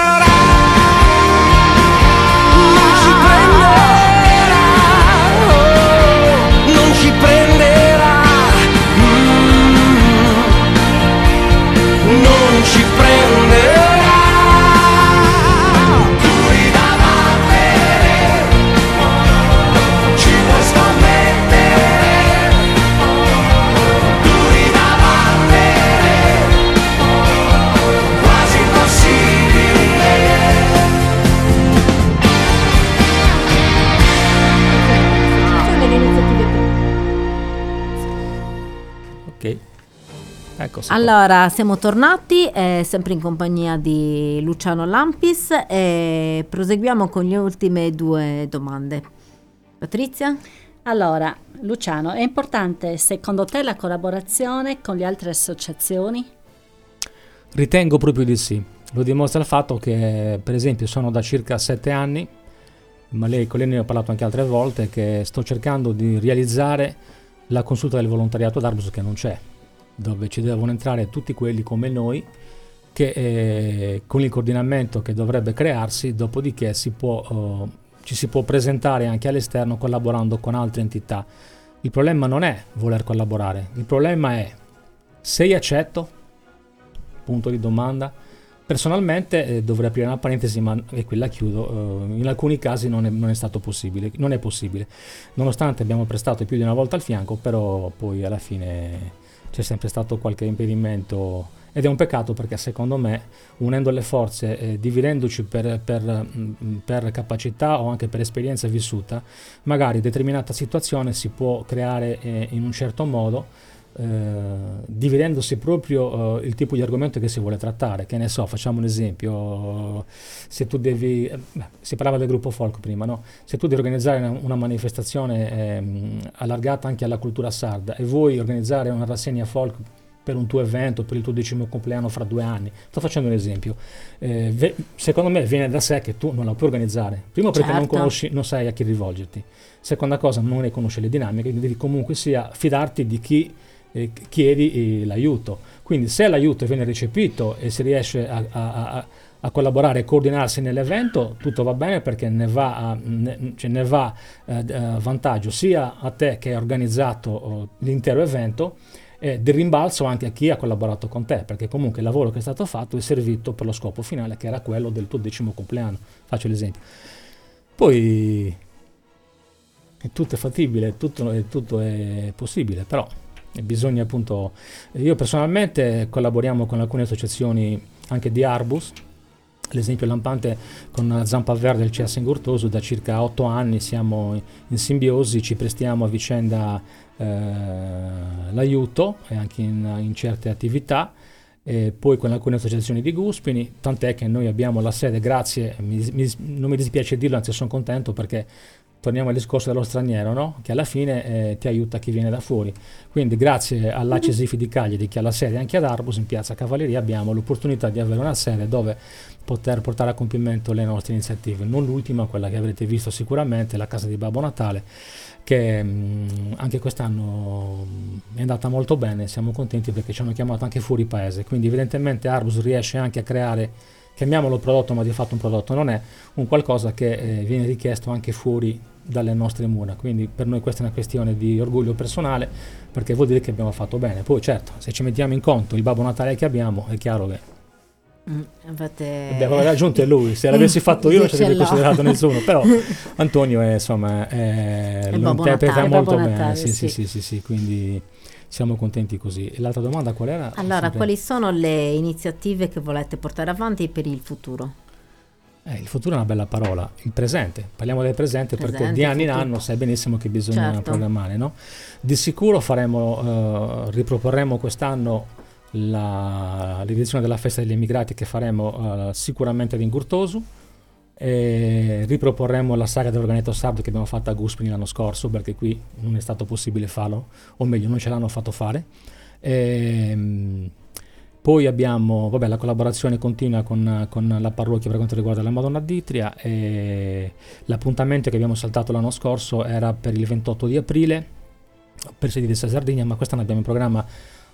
Ecco. Allora, siamo tornati, eh, sempre in compagnia di Luciano Lampis e proseguiamo con le ultime due domande. Patrizia? Allora, Luciano, è importante secondo te la collaborazione con le altre associazioni? Ritengo proprio di sì. Lo dimostra il fatto che, per esempio, sono da circa sette anni, ma lei, con lei ne ho parlato anche altre volte, che sto cercando di realizzare la consulta del volontariato d'Arbus che non c'è, dove ci devono entrare tutti quelli come noi che eh, con il coordinamento che dovrebbe crearsi, dopodiché si può, eh, ci si può presentare anche all'esterno collaborando con altre entità. Il problema non è voler collaborare, il problema è sei accetto, punto di domanda. Personalmente eh, dovrei aprire una parentesi, ma e qui la chiudo. eh, in alcuni casi non è, non è stato possibile, non è possibile. Nonostante abbiamo prestato più di una volta al fianco, però poi alla fine c'è sempre stato qualche impedimento ed è un peccato perché secondo me unendo le forze, eh, dividendoci per, per, mm, per capacità o anche per esperienza vissuta, magari determinata situazione si può creare eh, in un certo modo dividendosi proprio eh, il tipo di argomento che si vuole trattare. Che ne so, facciamo un esempio, se tu devi, eh, beh, si parlava del gruppo folk prima, no? se tu devi organizzare una, una manifestazione ehm, allargata anche alla cultura sarda e vuoi organizzare una rassegna folk per un tuo evento, per il tuo decimo compleanno fra due anni. Sto facendo un esempio. Eh, ve- secondo me viene da sé che tu non la puoi organizzare. Primo perché non Certo. conosci, non sai a chi rivolgerti. Seconda cosa, non ne conosci le dinamiche, quindi devi comunque sia fidarti di chi eh, chiedi eh, l'aiuto. Quindi se l'aiuto viene recepito e si riesce a, a- a- collaborare e coordinarsi nell'evento, tutto va bene perché ne va, a, ne, cioè ne va eh, eh, vantaggio sia a te che hai organizzato oh, l'intero evento e del rimbalzo anche a chi ha collaborato con te, perché comunque il lavoro che è stato fatto è servito per lo scopo finale che era quello del tuo decimo compleanno. Faccio l'esempio. Poi è tutto è fattibile, tutto, tutto è possibile, però bisogna appunto... Io personalmente collaboriamo con alcune associazioni anche di Arbus, l'esempio lampante con Zampa Verde e il CS Ingurtoso da circa otto anni siamo in simbiosi, ci prestiamo a vicenda eh, l'aiuto e anche in, in certe attività. E poi con alcune associazioni di Guspini, tant'è che noi abbiamo la sede, grazie, mi- mi- non mi dispiace dirlo, anzi sono contento perché torniamo al discorso dello straniero, no? che alla fine eh, ti aiuta chi viene da fuori. Quindi grazie all'ACESIFI di Cagliari che ha la sede anche ad Arbus in piazza Cavalleria abbiamo l'opportunità di avere una sede dove poter portare a compimento le nostre iniziative. Non l'ultima, quella che avrete visto sicuramente, la casa di Babbo Natale, che mh, anche quest'anno mh, è andata molto bene, siamo contenti perché ci hanno chiamato anche fuori paese, quindi evidentemente Arbus riesce anche a creare, chiamiamolo prodotto ma di fatto un prodotto non è, un qualcosa che eh, viene richiesto anche fuori dalle nostre mura, quindi per noi questa è una questione di orgoglio personale perché vuol dire che abbiamo fatto bene, poi certo se ci mettiamo in conto il Babbo Natale che abbiamo è chiaro che Mm, aveva raggiunto è lui, se l'avessi fatto io non ci no. considerato nessuno, però Antonio è, insomma, è, lo interpreta molto bene, sì, sì, sì. sì, sì, quindi siamo contenti così. E l'altra domanda qual era? Allora, quali sono le iniziative che volete portare avanti per il futuro? Eh, il futuro è una bella parola, il presente, parliamo del presente, perché Presente, di anno in anno sai benissimo che bisogna Certo. programmare, no? Di sicuro faremo, eh, riproporremo quest'anno la l'edizione della festa degli emigrati che faremo eh, sicuramente ad Ingurtosu e riproporremo la saga dell'organetto sardo che abbiamo fatto a Guspini l'anno scorso perché qui non è stato possibile farlo, o meglio non ce l'hanno fatto fare. Ehm, poi abbiamo vabbè, la collaborazione continua con, con la parrocchia per quanto riguarda la Madonna d'Itria e l'appuntamento che abbiamo saltato l'anno scorso era per il 28 di aprile per Sedi di Sardegna, ma quest'anno abbiamo in programma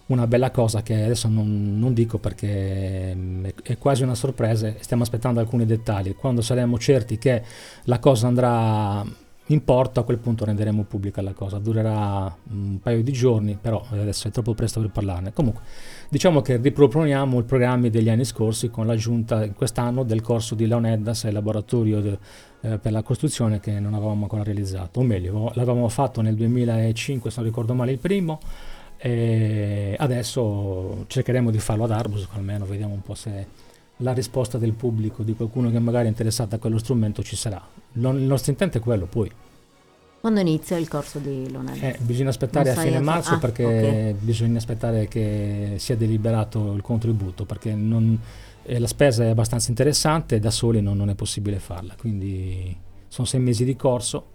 una bella cosa che adesso non, non dico perché mm, è quasi una sorpresa, stiamo aspettando alcuni dettagli. Quando saremo certi che la cosa andrà in porto, a quel punto renderemo pubblica la cosa. Durerà un paio di giorni, però adesso è troppo presto per parlarne. Comunque, diciamo che riproponiamo i programmi degli anni scorsi con l'aggiunta quest'anno del corso di Leoneddas e laboratorio de- eh, per la costruzione che non avevamo ancora realizzato, o meglio, l'avevamo fatto nel 2005, se non ricordo male, il primo. E adesso cercheremo di farlo ad Arbus, almeno vediamo un po' se la risposta del pubblico, di qualcuno che magari è interessato a quello strumento ci sarà. Lo- il nostro intento è quello, poi Quando inizia il corso di Lonello? eh, bisogna aspettare Non a fine marzo ah, perché bisogna aspettare che sia deliberato il contributo perché non- eh, la spesa è abbastanza interessante e da soli non, non è possibile farla, quindi sono sei mesi di corso.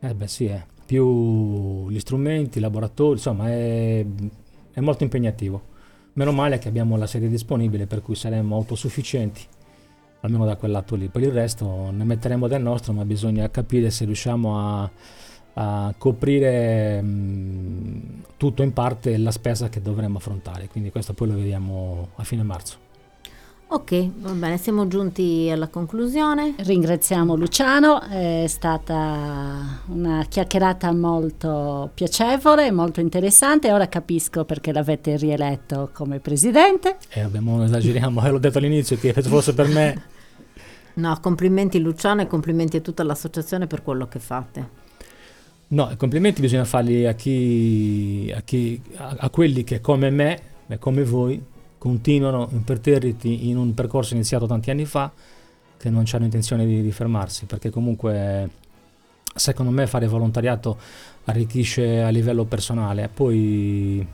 Eh beh sì, eh. più gli strumenti, i laboratori, insomma è, è molto impegnativo. Meno male che abbiamo la sede disponibile per cui saremo autosufficienti, almeno da quel lato lì. Per il resto ne metteremo del nostro, ma bisogna capire se riusciamo a, a coprire mh, tutto in parte la spesa che dovremmo affrontare. Quindi questo poi lo vediamo a fine marzo. Ok, va bene, siamo giunti alla conclusione. Ringraziamo Luciano, è stata una chiacchierata molto piacevole, molto interessante. Ora capisco perché l'avete rieletto come presidente. E abbiamo, non esageriamo, eh, l'ho detto all'inizio che se fosse per me No, complimenti Luciano e complimenti a tutta l'associazione per quello che fate. No, i complimenti bisogna farli a chi, a, chi, a, a quelli che come me e come voi continuano imperterriti in un percorso iniziato tanti anni fa che non hanno intenzione di, di fermarsi perché comunque secondo me fare volontariato arricchisce a livello personale poi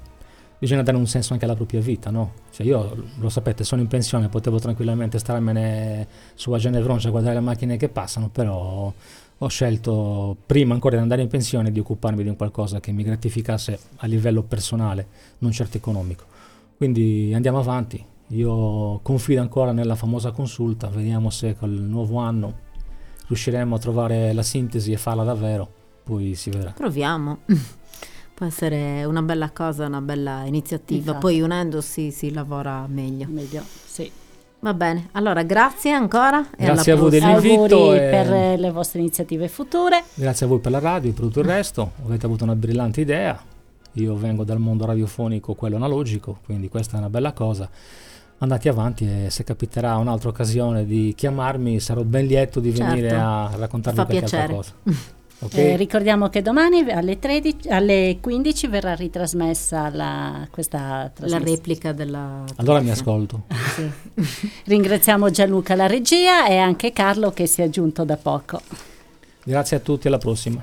bisogna dare un senso anche alla propria vita no? cioè io lo sapete sono in pensione potevo tranquillamente starmene su a Genevroncia a guardare le macchine che passano però ho scelto prima ancora di andare in pensione di occuparmi di un qualcosa che mi gratificasse a livello personale, non certo economico. Quindi andiamo avanti. Io confido ancora nella famosa consulta, vediamo se col nuovo anno riusciremo a trovare la sintesi e farla davvero, poi si vedrà. Proviamo. Può essere una bella cosa, una bella iniziativa. Infatti. Poi unendosi si lavora meglio. Meglio, sì. Va bene, allora grazie ancora. e Grazie alla a voi dell'invito Auguri e- per le vostre iniziative future. Grazie a voi per la radio e per tutto il resto, avete avuto una brillante idea. Io vengo dal mondo radiofonico, quello analogico, quindi questa è una bella cosa. Andate avanti e se capiterà un'altra occasione di chiamarmi sarò ben lieto di venire Certo. a raccontarvi Fa qualche altra piacere. cosa. Ok? Eh, ricordiamo che domani alle, 13, alle 15 verrà ritrasmessa la, questa La trasmissione. replica della... Allora mi ascolto. Sì. Ringraziamo Gianluca la regia e anche Carlo che si è aggiunto da poco. Grazie a tutti, alla prossima.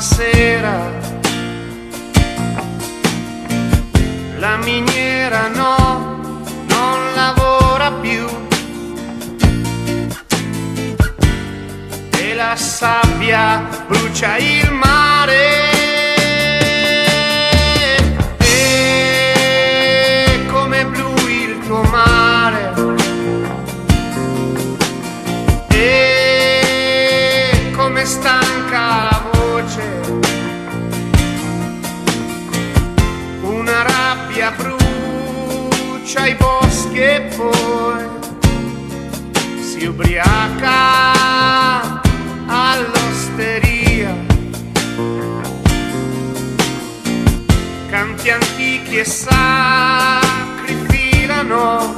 Sera, la miniera no, non lavora più. E la sabbia brucia il mare. ricomincia ai boschi e poi si ubriaca all'osteria. Canti antichi e sacri filano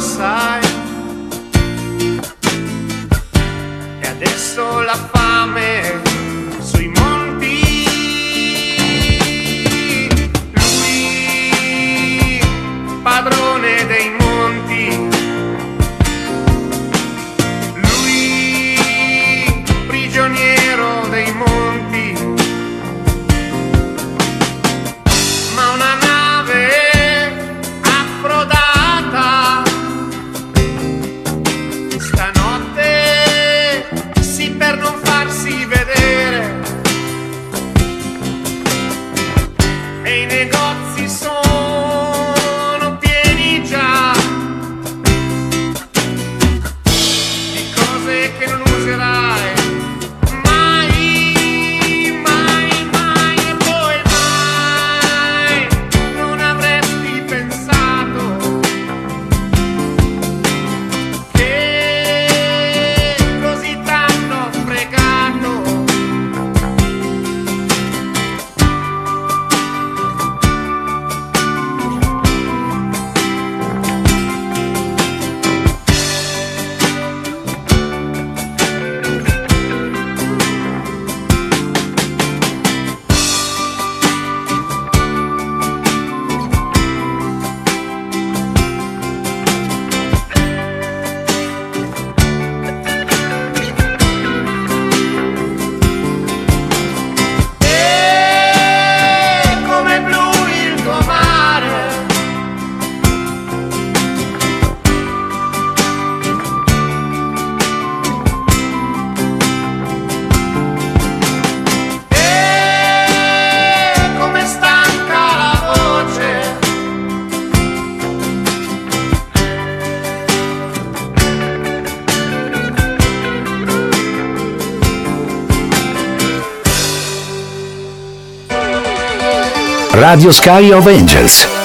passar. Radio Sky of Angels.